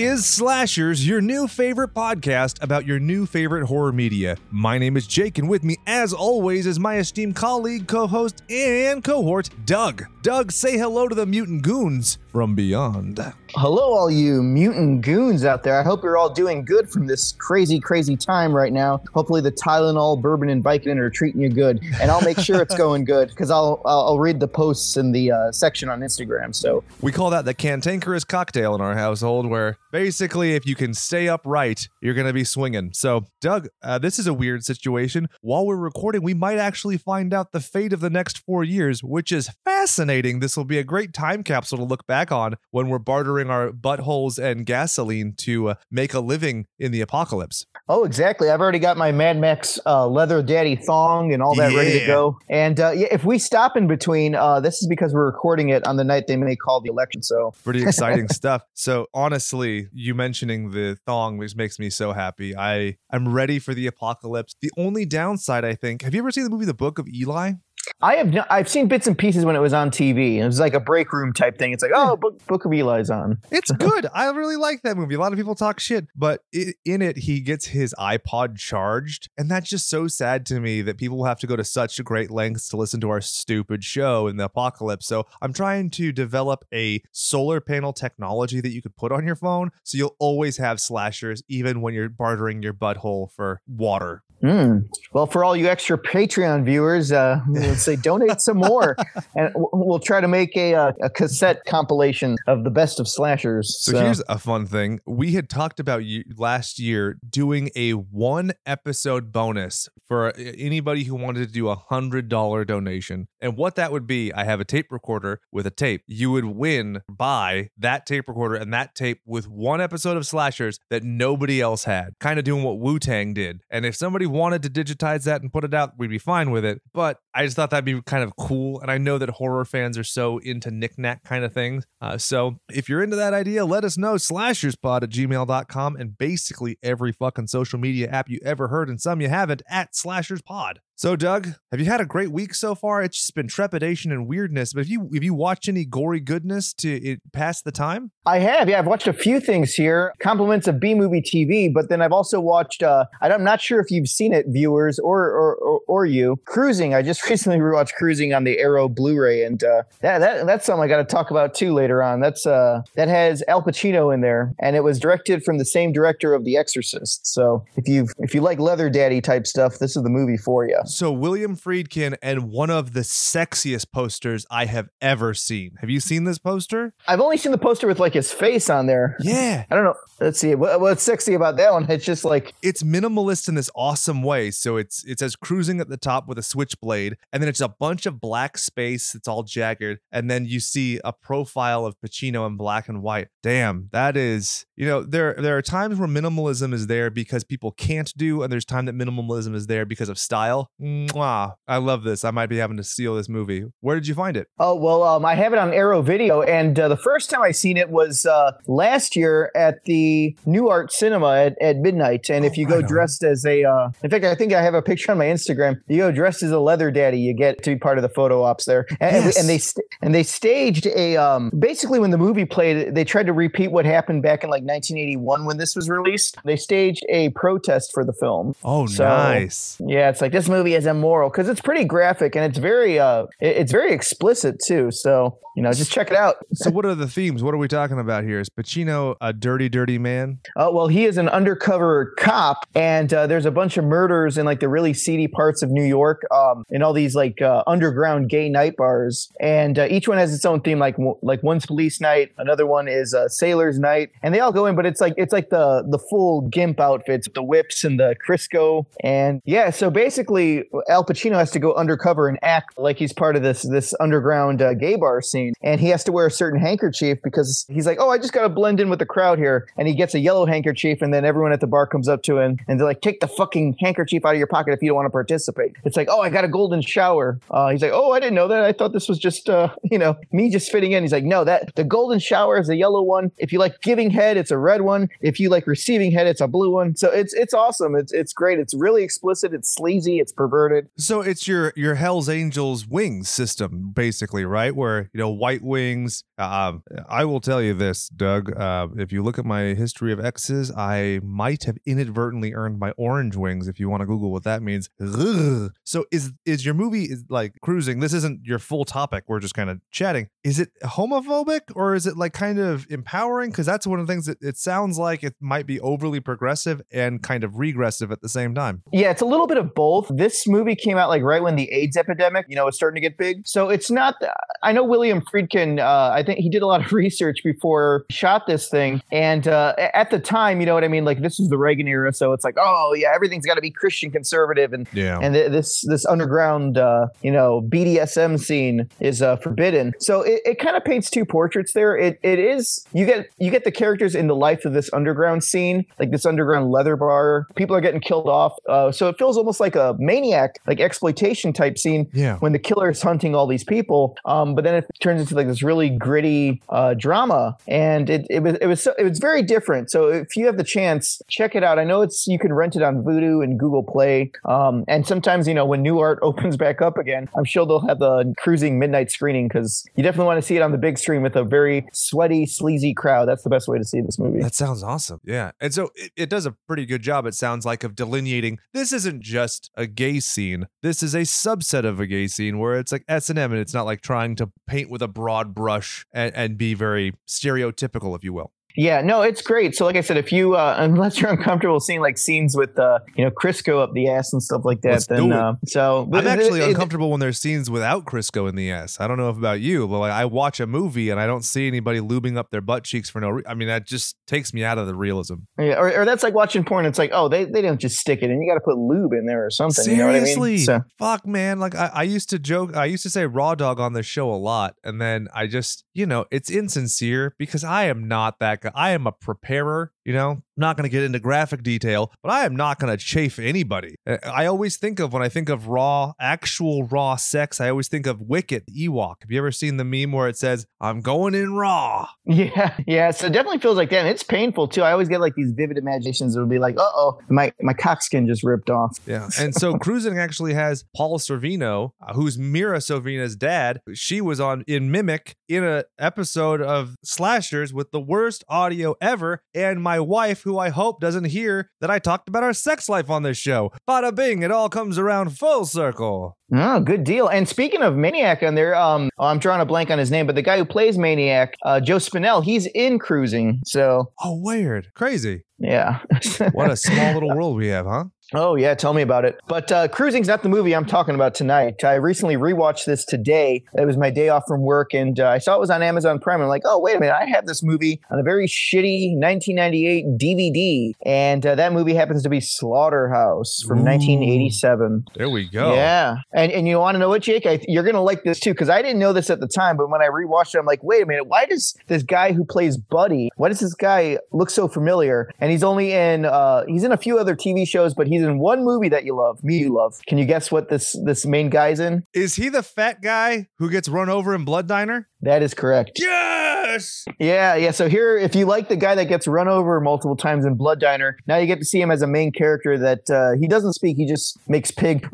Is Slashers, your new favorite podcast about your new favorite horror media. My name is Jake, and with me, as always, is my esteemed colleague, co host, and cohort, Doug. Doug, say hello to the mutant goons from beyond. Hello, all you mutant goons out there. I hope you're all doing good from this crazy, crazy time right now. Hopefully, the Tylenol, bourbon, and Vicodin are treating you good, and I'll make sure it's going good because I'll, I'll I'll read the posts in the uh, section on Instagram. So We call that the cantankerous cocktail in our household, where basically, if you can stay upright, you're going to be swinging. So, Doug, uh, this is a weird situation. While we're recording, we might actually find out the fate of the next four years, which is fascinating. This will be a great time capsule to look back on when we're bartering our buttholes and gasoline to uh, make a living in the apocalypse. Oh, exactly. I've already got my Mad Max uh, leather daddy thong and all that ready to go. And uh, yeah, if we stop in between, uh, this is because we're recording it on the night they may call the election. So Pretty exciting stuff. So honestly, you mentioning the thong just makes me so happy. I I'm ready for the apocalypse. The only downside, I think, have you ever seen the movie The Book of Eli? I have no- I've seen bits and pieces when it was on TV. It was like a break room type thing. It's like, oh, Book, Book of Eli's on. It's good. I really like that movie. A lot of people talk shit, but i in it, he gets his iPod charged. And that's just so sad to me that people will have to go to such great lengths to listen to our stupid show in the apocalypse. So I'm trying to develop a solar panel technology that you could put on your phone. So you'll always have slashers, even when you're bartering your butthole for water. Mm. Well, for all you extra Patreon viewers, uh, say donate some more, and we'll try to make a, uh, a cassette compilation of the best of slashers. So, here's a fun thing. We had talked about you last year doing a one episode bonus for anybody who wanted to do a hundred dollar donation. And what that would be, I have a tape recorder with a tape. You would win by that tape recorder and that tape with one episode of Slashers that nobody else had. Kind of doing what Wu Tang did. And if somebody wanted to digitize that and put it out, we'd be fine with it. But I just thought that'd be kind of cool. And I know that horror fans are so into knickknack kind of things. Uh, so if you're into that idea, let us know. Slasherspod at gmail.com and basically every fucking social media app you ever heard and some you haven't at Slasherspod. So, Doug, have you had a great week so far? It's just been trepidation and weirdness. But if you if you watch any gory goodness to it pass the time, I have, yeah, I've watched a few things here, compliments of B movie TV, but then I've also watched. Uh, I'm not sure if you've seen it, viewers, or or or, or you. Cruising. I just recently rewatched Cruising on the Arrow Blu-ray, and uh, that, that that's something I got to talk about too later on. That's uh that has Al Pacino in there, and it was directed from the same director of The Exorcist. So if you if you like leather daddy type stuff, this is the movie for you. So William Friedkin and one of the sexiest posters I have ever seen. Have you seen this poster? I've only seen the poster with like his face on there. Yeah. I don't know. Let's see. What, what's sexy about that one? It's just like it's minimalist in this awesome way. So it's it says cruising at the top with a switchblade, and then it's a bunch of black space. It's all jagged, and then you see a profile of Pacino in black and white. Damn, that is you know there there are times where minimalism is there because people can't do, and there's time that minimalism is there because of style. Mwah. I love this. I might be having to steal this movie. Where did you find it? Oh well, um, I have it on Arrow Video, and uh, the first time I seen it was uh, last year at the Nuart Cinema at, at midnight. And if you go dressed as a, uh, in fact, I think I have a picture on my Instagram. You go dressed as a leather daddy, you get to be part of the photo ops there. And, Yes. and they st- and they staged a um, basically when the movie played, they tried to repeat what happened back in like 1981 when this was released. They staged a protest for the film. Oh, So- nice. Yeah, it's like this movie is immoral because it's pretty graphic and it's very uh it's very explicit too. So you know, just check it out. So, what are the themes? What are we talking about here? Is Pacino a dirty, dirty man? Uh, well, he is an undercover cop, and uh, there's a bunch of murders in like the really seedy parts of New York, um, in all these like uh, underground gay night bars, and uh, each one has its own theme. Like w- like one's police night, another one is uh, sailors night, and they all go in, but it's like it's like the the full gimp outfits, the whips and the Crisco, and yeah. So basically, Al Pacino has to go undercover and act like he's part of this this underground uh, gay bar scene, and he has to wear a certain handkerchief because he's like, oh, I just got to blend in with the crowd here, and he gets a yellow handkerchief, and then everyone at the bar comes up to him and they're like, take the fucking handkerchief out of your pocket if you don't want to participate. It's like, oh, I got a golden golden shower. Uh, he's like, oh, I didn't know that. I thought this was just, uh, you know, me just fitting in. He's like, no, that the golden shower is a yellow one. If you like giving head, it's a red one. If you like receiving head, it's a blue one. So it's it's awesome. It's it's great. It's really explicit. It's sleazy. It's perverted. So it's your your Hell's Angels wings system, basically, right? Where you know white wings. Um, I will tell you this, Doug. Uh, if you look at my history of X's, I might have inadvertently earned my orange wings. If you want to Google what that means. Ugh. So is is your movie is like cruising? This isn't your full topic. We're just kind of chatting. Is it homophobic or is it like kind of empowering? Because that's one of the things that it sounds like it might be overly progressive and kind of regressive at the same time. Yeah, it's a little bit of both. This movie came out like right when the AIDS epidemic, you know, was starting to get big. So it's not. I know William Friedkin. Uh, I think he did a lot of research before shot this thing, and uh, at the time, you know what I mean. Like this is the Reagan era, so it's like, oh yeah, everything's got to be Christian conservative, and Yeah. and th- this this underground, uh, you know, BDSM scene is uh, forbidden. So it, it kind of paints two portraits there. It it is you get you get the characters in the life of this underground scene, like this underground leather bar. People are getting killed off, uh, so it feels almost like a maniac, like exploitation type scene Yeah. when the killer is hunting all these people. Um, but then it turns into like this really gritty uh, drama, and it, it was it was so, it was very different. So if you have the chance, check it out. I know it's you can rent it on Vudu and Google Play, um, and sometimes you know when Nuart opens back up again, I'm sure they'll have the cruising midnight screening because you definitely want to see it on the big screen with a very sweaty, sleazy crowd. That's the best way to see this movie. That sounds awesome. Yeah. And so it, it does a pretty good job, it sounds like, of delineating this isn't just a gay scene. This is a subset of a gay scene where it's like S&M and it's not like trying to paint with a broad brush and, and be very stereotypical, if you will. Yeah, no, it's great. So, like I said, if you uh, unless you're uncomfortable seeing like scenes with uh, you know Crisco up the ass and stuff like that, Let's then uh, so I'm actually it- it- uncomfortable when there's scenes without Crisco in the ass. I don't know if about you, but like I watch a movie and I don't see anybody lubing up their butt cheeks for no reason. I mean, that just takes me out of the realism. Yeah, or, or that's like watching porn. It's like, oh, they, they don't just stick it in. You got to put lube in there or something. You know what I mean? Seriously, So, fuck, man. Like I, I used to joke, I used to say raw dog on this show a lot, and then I just, you know, it's insincere because I am not that guy. I am a preparer. You know, not going to get into graphic detail, but I am not going to chafe anybody. I always think of when I think of raw, actual raw sex. I always think of Wicket Ewok. Have you ever seen the meme where it says, "I'm going in raw"? yeah, yeah. So it definitely feels like that. And it's painful too. I always get like these vivid imaginations. It'll be like, uh oh, my my cockskin just ripped off. Yeah. And so Cruising actually has Paul Sorvino, uh, who's Mira Sorvino's dad. She was on in Mimic in a episode of Slashers with the worst audio ever. And my wife, who I hope doesn't hear that I talked about our sex life on this show. Bada bing, it all comes around full circle. Oh, good deal. And speaking of Maniac on there, um, oh, I'm drawing a blank on his name, but the guy who plays Maniac, uh, Joe Spinell, he's in Cruising. So Oh, weird. Crazy. yeah. What a small little world we have, huh? Oh yeah, tell me about it. But uh, Cruising's not the movie I'm talking about tonight. I recently rewatched this today. It was my day off from work, and uh, I saw it was on Amazon Prime. I'm like, oh wait a minute, I have this movie on a very shitty 1998 DVD, and uh, that movie happens to be Slaughterhouse from Ooh. 1987. There we go. Yeah, and and you want to know what, Jake? I, you're gonna like this too because I didn't know this at the time, but when I rewatched it, I'm like, wait a minute, why does this guy who plays Buddy? Why does this guy look so familiar? And he's only in uh, he's in a few other TV shows, but he's in one movie that you love, me you love. Can you guess what this this main guy's in? Is he the fat guy who gets run over in Blood Diner? That is correct. Yes. Yeah, yeah. So here, if you like the guy that gets run over multiple times in Blood Diner, now you get to see him as a main character that uh, he doesn't speak. He just makes pig.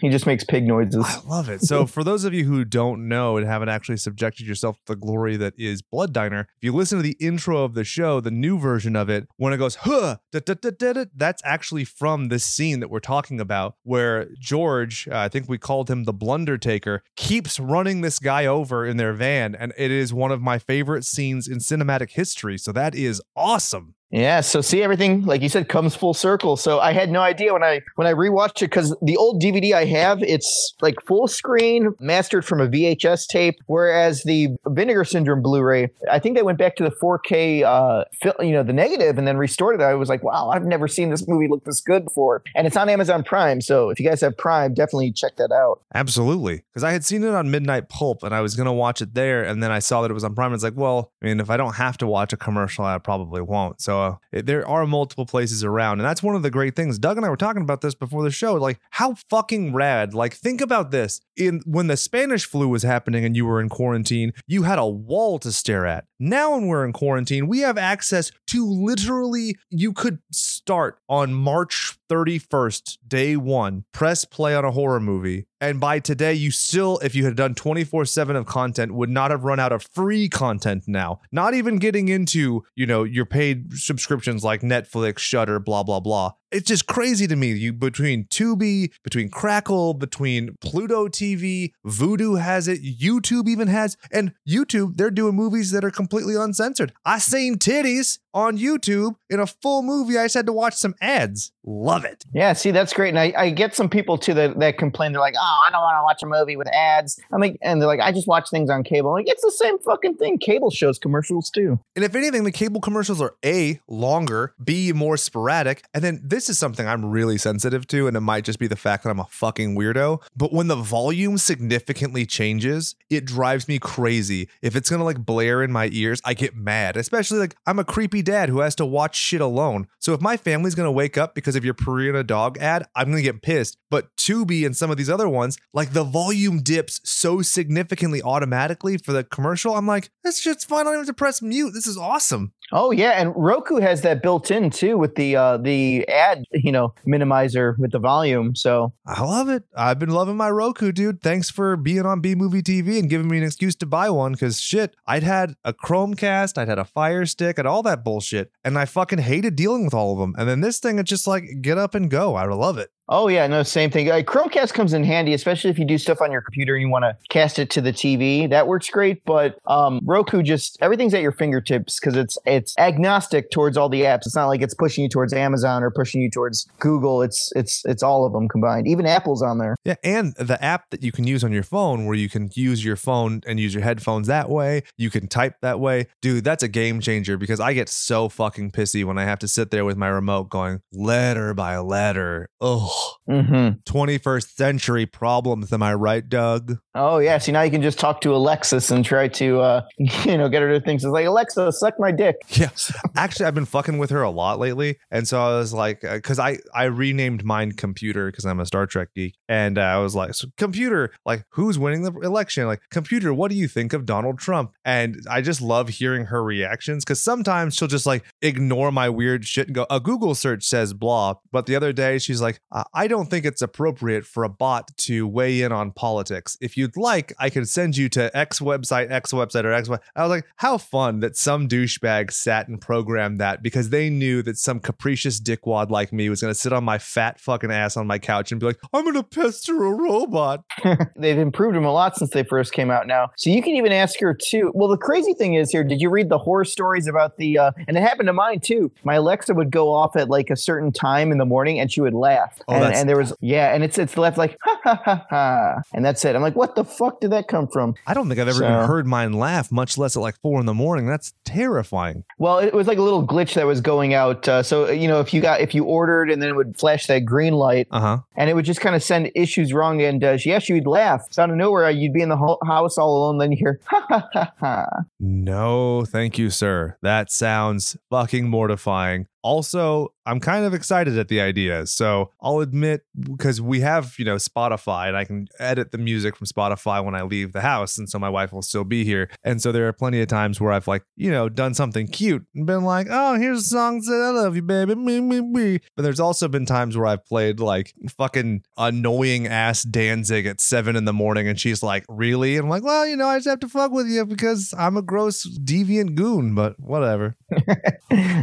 He just makes pig noises. I love it. So, for those of you who don't know and haven't actually subjected yourself to the glory that is Blood Diner, if you listen to the intro of the show, the new version of it, when it goes, huh, da, da, da, da, da, that's actually from this scene that we're talking about, where George, uh, I think we called him the Blunder Taker, keeps running this guy over in their van. And it is one of my favorite scenes in cinematic history. So, that is awesome. Yeah, so see everything like you said comes full circle. So I had no idea when I when I rewatched it because the old DVD I have it's like full screen mastered from a VHS tape, whereas the Vinegar Syndrome Blu-ray I think they went back to the 4K, uh, you know, the negative and then restored it. I was like, wow, I've never seen this movie look this good before, and it's on Amazon Prime. So if you guys have Prime, definitely check that out. Absolutely. Because I had seen it on Midnight Pulp and I was going to watch it there. And then I saw that it was on Prime. and It's like, well, I mean, if I don't have to watch a commercial, I probably won't. So uh, there are multiple places around, and that's one of the great things. Doug and I were talking about this before the show. Like, how fucking rad! Like, think about this: in when the Spanish flu was happening and you were in quarantine, you had a wall to stare at. Now, when we're in quarantine, we have access to literally. You could start on March 31st, day one, press play on a horror movie. And by today, you still, if you had done 24 7 of content, would not have run out of free content now. Not even getting into, you know, your paid subscriptions like Netflix, Shudder, blah, blah, blah. It's just crazy to me. You between Tubi, between Crackle, between Pluto TV, Vudu has it, YouTube even has, and YouTube, they're doing movies that are completely uncensored. I seen titties on YouTube in a full movie. I just had to watch some ads. Love it. Yeah, see, that's great. And I, I get some people too that, that complain. They're like, oh, I don't want to watch a movie with ads. I'm like, and they're like, I just watch things on cable. I'm like, it's the same fucking thing. Cable shows commercials too. And if anything, the cable commercials are A, longer, B, more sporadic. And then this is something I'm really sensitive to, and it might just be the fact that I'm a fucking weirdo. But when the volume significantly changes, it drives me crazy. If it's gonna like blare in my ears, I get mad. Especially like I'm a creepy dad who has to watch shit alone. So if my family's gonna wake up because of your Purina dog ad, I'm gonna get pissed. But Tubi and some of these other ones, like the volume dips so significantly automatically for the commercial, I'm like, this shit's fine. I don't even have to press mute. This is awesome. Oh yeah, and Roku has that built in too with the uh the ad, you know, minimizer with the volume. So I love it. I've been loving my Roku, dude. Thanks for being on B Movie TV and giving me an excuse to buy one because shit, I'd had a Chromecast, I'd had a Fire Stick, and all that bullshit, and I fucking hated dealing with all of them. And then this thing, it's just like get up and go. I love it. Oh yeah, no, same thing. Like Chromecast comes in handy, especially if you do stuff on your computer and you want to cast it to the TV. That works great. But um, Roku just everything's at your fingertips because it's it's agnostic towards all the apps. It's not like it's pushing you towards Amazon or pushing you towards Google. It's it's it's all of them combined. Even Apple's on there. Yeah, and the app that you can use on your phone, where you can use your phone and use your headphones that way. You can type that way, dude. That's a game changer because I get so fucking pissy when I have to sit there with my remote going letter by letter. Ugh. Mm-hmm. 21st century problems. Am I right, Doug? Oh yeah. See now you can just talk to Alexis and try to uh, you know get her to things. It's like Alexa, suck my dick. Yeah. Actually, I've been fucking with her a lot lately, and so I was like, because I I renamed mine computer because I'm a Star Trek geek, and uh, I was like, so computer, like who's winning the election? Like computer, what do you think of Donald Trump? And I just love hearing her reactions because sometimes she'll just like ignore my weird shit and go, a Google search says blah, but the other day she's like, I I don't think it's appropriate for a bot to weigh in on politics. If you'd like, I can send you to X website, X website, or X. web-" I was like, how fun that some douchebag sat and programmed that because they knew that some capricious dickwad like me was going to sit on my fat fucking ass on my couch and be like, I'm going to pester a robot. They've improved them a lot since they first came out now. So you can even ask her too. Well, the crazy thing is here, did you read the horror stories about the uh and it happened to mine too. My Alexa would go off at like a certain time in the morning and she would laugh. And, and there was yeah, and it's it's left like ha ha ha ha. And that's it. I'm like, what the fuck did that come from? I don't think I've ever So- even heard mine laugh, much less at like four in the morning. That's terrifying. Well, it was like a little glitch that was going out. Uh, so you know, if you got if you ordered and then it would flash that green light, Uh huh. and it would just kind of send issues wrong. And uh, yeah, she would laugh. So out of nowhere, you'd be in the ho- house all alone. Then you hear ha ha ha ha. No, thank you, sir. That sounds fucking mortifying. Also, I'm kind of excited at the idea. So I'll admit, because we have, you know, Spotify and I can edit the music from Spotify when I leave the house. And so my wife will still be here. And so there are plenty of times where I've, like, you know, done something cute and been like, oh, here's a song that I love you, baby. Me, me, me. But there's also been times where I've played like fucking annoying ass Danzig at seven in the morning. And she's like, really? And I'm like, well, you know, I just have to fuck with you because I'm a gross deviant goon, but whatever.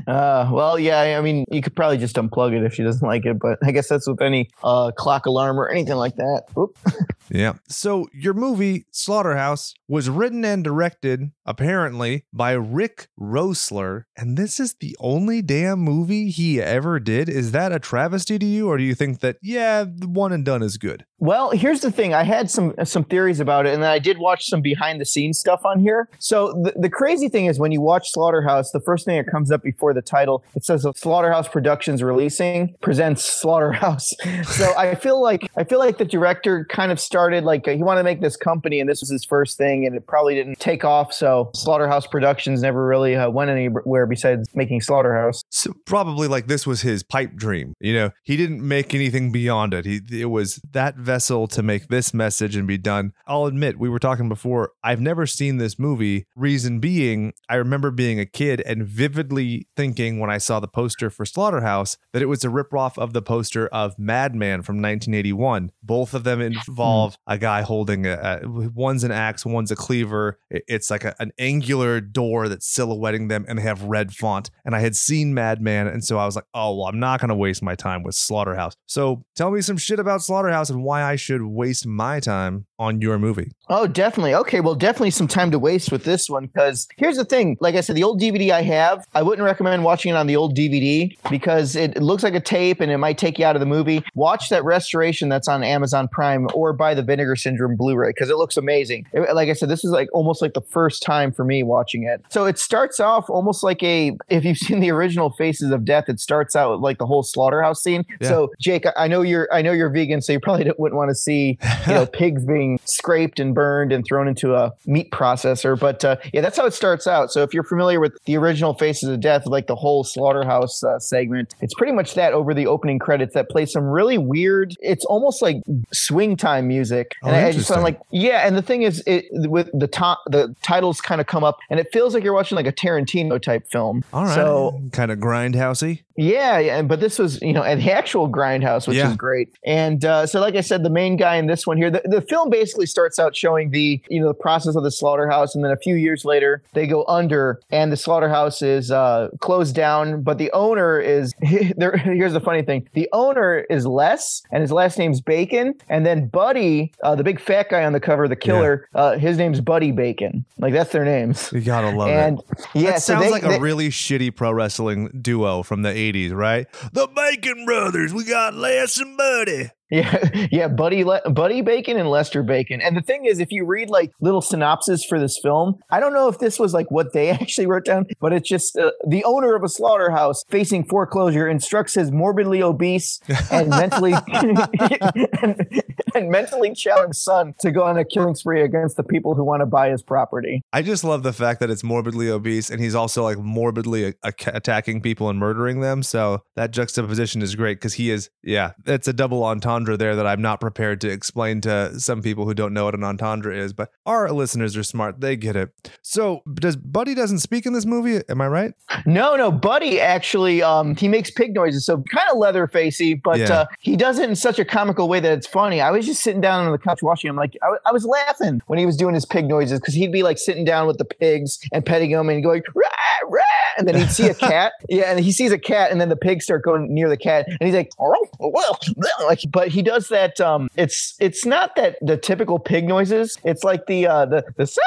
Uh, well, yeah, I mean, you could probably just unplug it if she doesn't like it, but I guess that's with any uh, clock alarm or anything like that. Oop. Yeah. So your movie Slaughterhouse was written and directed apparently by Rick Roessler, and this is the only damn movie he ever did. Is that a travesty to you, or do you think that yeah, one and done is good? Well, here's the thing. I had some some theories about it, and then I did watch some behind the scenes stuff on here. So the, the crazy thing is when you watch Slaughterhouse, the first thing that comes up before the title, it says Slaughterhouse Productions releasing presents Slaughterhouse. so I feel like I feel like the director kind of started like he wanted to make this company, and this was his first thing, and it probably didn't take off. So Slaughterhouse Productions never really uh, went anywhere besides making Slaughterhouse. So probably like this was his pipe dream. You know, he didn't make anything beyond it. He it was that vessel to make this message and be done. I'll admit, we were talking before. I've never seen this movie. Reason being, I remember being a kid and vividly thinking when I saw the poster for Slaughterhouse that it was a ripoff of the poster of Madman from 1981. Both of them involve a guy holding a, a one's an axe, one's a cleaver. It's like a, an angular door that's silhouetting them, and they have red font. And I had seen Madman, and so I was like, oh well, I'm not going to waste my time with Slaughterhouse. So tell me some shit about Slaughterhouse and why I should waste my time on your movie. Oh, definitely. Okay, well, definitely some time to waste with this one because here's the thing. Like I said, the old DVD I have, I wouldn't recommend watching it on the old DVD because it, it looks like a tape and it might take you out of the movie. Watch that restoration that's on Amazon Prime or buy the Vinegar Syndrome Blu-ray because it looks amazing. It, like I said, this is like almost like the first time for me watching it. So it starts off almost like a if you've seen the original Faces of Death, it starts out like the whole slaughterhouse scene. Yeah. So Jake, I know you're I know you're vegan, so you probably wouldn't want to see you know pigs being scraped and burned and thrown into a meat processor. But uh, yeah, that's how it starts out. So if you're familiar with the original Faces of Death, like the whole slaughterhouse uh, segment, it's pretty much that over the opening credits that plays some really weird. It's almost like swing time music, and oh, I, I just sound like yeah. And the thing is, it with the top the titles kind of come up, and it feels like you're watching like a Tarantino type film. All right, so kind of grindhousey. Yeah, yeah, but this was you know at the actual grindhouse, which yeah. is great. And uh, so, like I said, the main guy in this one here, the, the film basically starts out showing the you know the process of the slaughterhouse, and then a few years later they go under, and the slaughterhouse is uh, closed down. But the owner is there. Here's the funny thing: the owner is Les, and his last name's Bacon, and then Buddy, uh, the big fat guy on the cover, the killer, yeah. Uh, his name's Buddy Bacon. Like that's their names. You gotta love and, it. And yeah, that so sounds they, like they, a really shitty pro wrestling duo from the 80s, right? The Bacon Brothers. We got Les and Buddy. Yeah, yeah, Buddy, Le- Buddy Bacon and Lester Bacon. And the thing is, if you read like little synopsis for this film, I don't know if this was like what they actually wrote down, but it's just uh, the owner of a slaughterhouse facing foreclosure instructs his morbidly obese and mentally and, and, mentally challenged son to go on a killing spree against the people who want to buy his property. I just love the fact that it's morbidly obese and he's also like morbidly a- a- attacking people and murdering them. So that juxtaposition is great because he is, yeah, it's a double entendre entendre there that I'm not prepared to explain to some people who don't know what an entendre is, but our listeners are smart. They get it. So does Buddy doesn't speak in this movie? Am I right? No, no. Buddy actually, um, he makes pig noises. So kind of leather facey, but yeah. uh, he does it in such a comical way that it's funny. I was just sitting down on the couch watching him. Like I, I was laughing when he was doing his pig noises because he'd be like sitting down with the pigs and petting them and going, rah, rah, and then he'd see a cat. yeah. And he sees a cat and then the pigs start going near the cat and he's like, oh, well, like, but he does that. Um, it's it's not that the typical pig noises. It's like the uh, the the.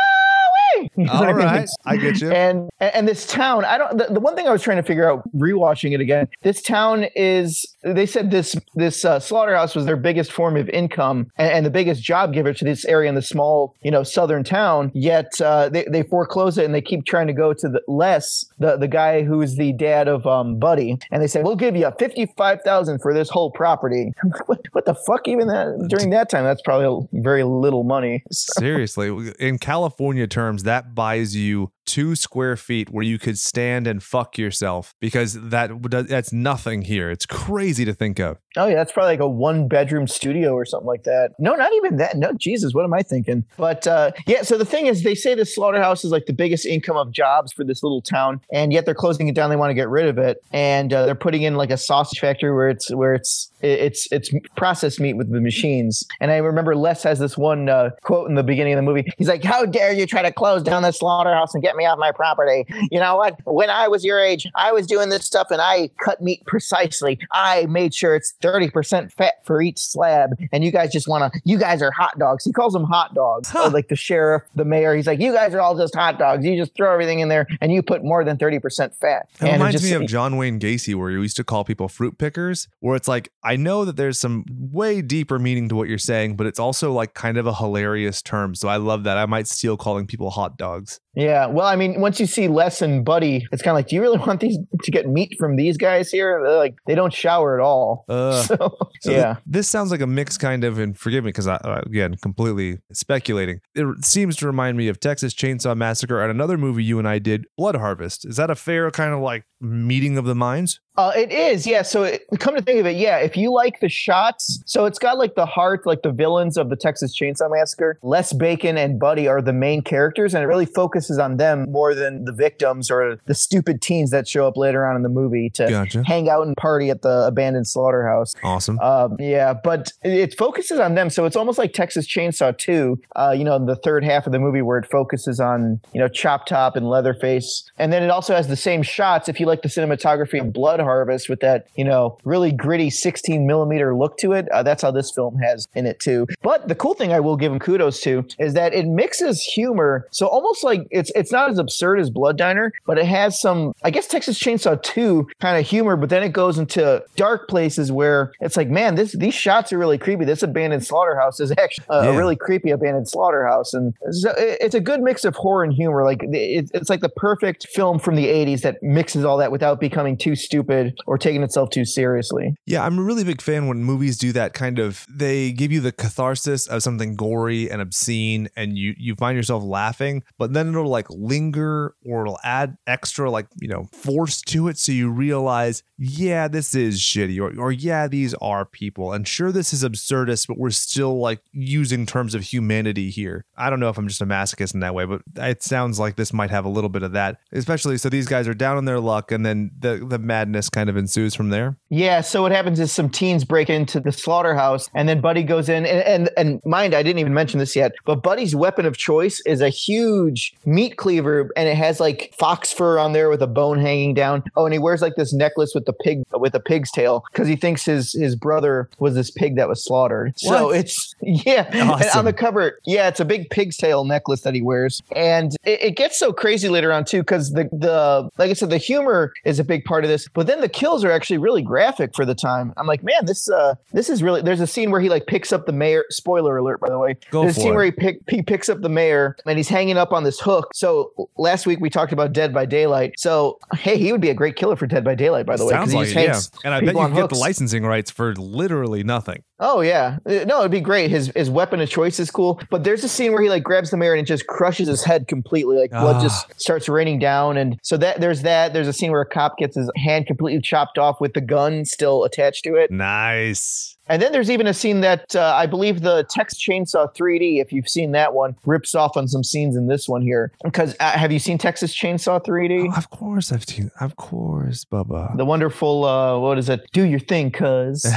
You know All I, mean? right. I get you. And and this town, I don't. The, the, one thing I was trying to figure out, rewatching it again, this town is. They said this this uh, slaughterhouse was their biggest form of income and, and, the biggest job giver to this area in the small, you know, southern town. Yet uh, they they foreclose it and they keep trying to go to the Les, the the guy who's the dad of um, Buddy, and they say we'll give you fifty five thousand for this whole property. what, what the fuck? Even that during that time, that's probably very little money. Seriously, in California terms, that buys you two square feet where you could stand and fuck yourself because that that's nothing here. It's crazy to think of. Oh yeah, that's probably like a one bedroom studio or something like that. No, not even that. No, Jesus, what am I thinking? But uh, yeah, so the thing is, they say this slaughterhouse is like the biggest income of jobs for this little town, and yet they're closing it down. They want to get rid of it, and uh, they're putting in like a sausage factory where it's where it's it's it's processed meat with the machines. And I remember Les has this one uh, quote in the beginning of the movie. He's like, "How dare you try to close down the slaughterhouse and get get me off my property. You know what? When I was your age, I was doing this stuff and I cut meat precisely. I made sure it's 30% fat for each slab. And you guys just want to, you guys are hot dogs. He calls them hot dogs. Huh. Like the sheriff, the mayor. He's like, you guys are all just hot dogs. You just throw everything in there and you put more than 30% fat. It and reminds just, me of John Wayne Gacy, where he used to call people fruit pickers, where it's like, I know that there's some way deeper meaning to what you're saying, but it's also like kind of a hilarious term. So I love that. I might steal calling people hot dogs. Yeah, well, I mean, once you see Les and Buddy, it's kind of like, do you really want these to get meat from these guys here? They're like, they don't shower at all. Uh, so, So yeah. th- this sounds like a mix kind of, and forgive me because I, uh, again, completely speculating. It seems to remind me of Texas Chainsaw Massacre and another movie you and I did, Blood Harvest. Is that a fair kind of like meeting of the minds? Uh, it is, yeah. So, it, come to think of it, yeah. If you like the shots, so it's got like the heart, like the villains of the Texas Chainsaw Massacre. Les Bacon and Buddy are the main characters, and it really focuses on them more than the victims or the stupid teens that show up later on in the movie to Gotcha. hang out and party at the abandoned slaughterhouse. Awesome. Um, yeah, but it focuses on them, so it's almost like Texas Chainsaw 2. Uh, you know, the third half of the movie where it focuses on you know Chop Top and Leatherface, and then it also has the same shots. If you like the cinematography of Blood Harvest with that you know really gritty 16 millimeter look to it, uh, that's how this film has in it too. But the cool thing I will give him kudos to is that it mixes humor, so almost like it's it's not as absurd as Blood Diner, but it has some I guess Texas Chainsaw 2 kind of humor, but then it goes into dark places where it's like, man, this these shots are really creepy. This abandoned slaughterhouse is actually a, a really creepy abandoned slaughterhouse, and so it- it's a good mix of horror and humor. Like it, it's like the perfect film from the '80s that mixes all that without becoming too stupid or taking itself too seriously. Yeah, I'm a really big fan when movies do that kind of they give you the catharsis of something gory and obscene and you you find yourself laughing, but then it'll like linger or it'll add extra like, you know, force to it so you realize, yeah, this is shitty or or yeah, these are people. And sure this is absurdist, but we're still like using terms of humanity here. I don't know if I'm just a masochist in that way, but it sounds like this might have a little bit of that. Especially so these guys are down on their luck and then the the madness kind of ensues from there. Yeah, so what happens is some teens break into the slaughterhouse, and then Buddy goes in. And, and and mind, I didn't even mention this yet, but Buddy's weapon of choice is a huge meat cleaver, and it has like fox fur on there with a bone hanging down. Oh, and he wears like this necklace with the pig with a pig's tail because he thinks his his brother was this pig that was slaughtered. So it's yeah, and on the cover, yeah, it's a big pig's tail necklace that he wears, and it, it gets so crazy later on too because the the like I said, the humor is a big part of this, but then the kills are actually really graphic for the time. I'm like, man, this uh this is really. There's a scene where he like picks up the mayor. Spoiler alert, by the way. Go There's a scene it. where he pick he picks up the mayor and he's hanging up on this hook. So last week we talked about Dead by Daylight. So hey, he would be a great killer for Dead by Daylight, by the way, Sounds like yeah. And I bet you can get the licensing rights for literally nothing. Oh yeah, Uh, no, it'd be great. His his weapon of choice is cool, but there's a scene where he like grabs the mayor and it just crushes his head completely. Like blood Ah. just starts raining down, and so that there's that. There's a scene where a cop gets his hand completely chopped off with the gun still attached to it, Nice. And then there's even a scene that uh, I believe the Texas Chainsaw 3D, if you've seen that one, rips off on some scenes in this one here. Because uh, have you seen Texas Chainsaw 3D? Oh, of course I've seen. Of course, Bubba. The wonderful, uh, what is it? Do your thing, cuz.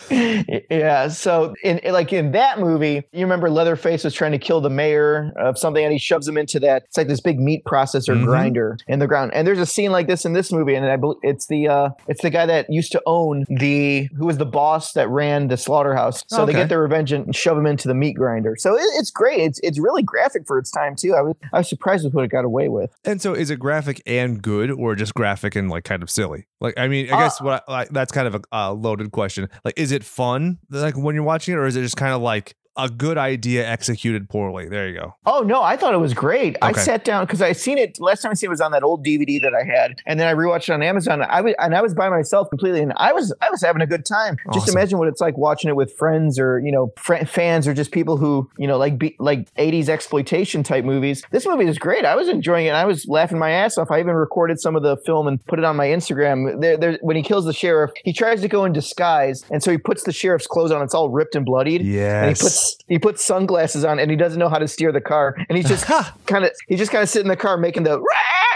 yeah. So in like in that movie, you remember Leatherface was trying to kill the mayor of something, and he shoves him into that. It's like this big meat processor Mhm. grinder in the ground. And there's a scene like this in this movie, and I believe it's the uh, it's the guy that used to own the who was the boss that ran the slaughterhouse. So they get their revenge and shove him into the meat grinder. So it, it's great. It's it's really graphic for its time too. I was I was surprised with what it got away with. and so, is it graphic and good, or just graphic and like kind of silly? Like, I mean, I Uh, guess what I, like, that's kind of a uh, loaded question. Like, is it fun, like when you're watching it, or is it just kind of like a good idea executed poorly? There you go. Oh no, I thought it was great. I sat down because I seen it last time I seen it was on that old DVD that I had, and then I rewatched it on Amazon. I was and I was by myself completely, and I was I was having a good time. Just imagine what it's like watching it with friends or you know fr- fans or just people who you know like be, like '80s exploitation type movies. This movie is great. I was enjoying it. and I was laughing my ass off. I even recorded some of the film and put it on my Instagram. There, there, when he kills the sheriff, he tries to go in disguise, and so he puts the sheriff's clothes on. It's all ripped and bloodied. Yeah. And he puts he puts sunglasses on and he doesn't know how to steer the car. And he's just kind of he's just kind of sitting in the car making the rah, rah,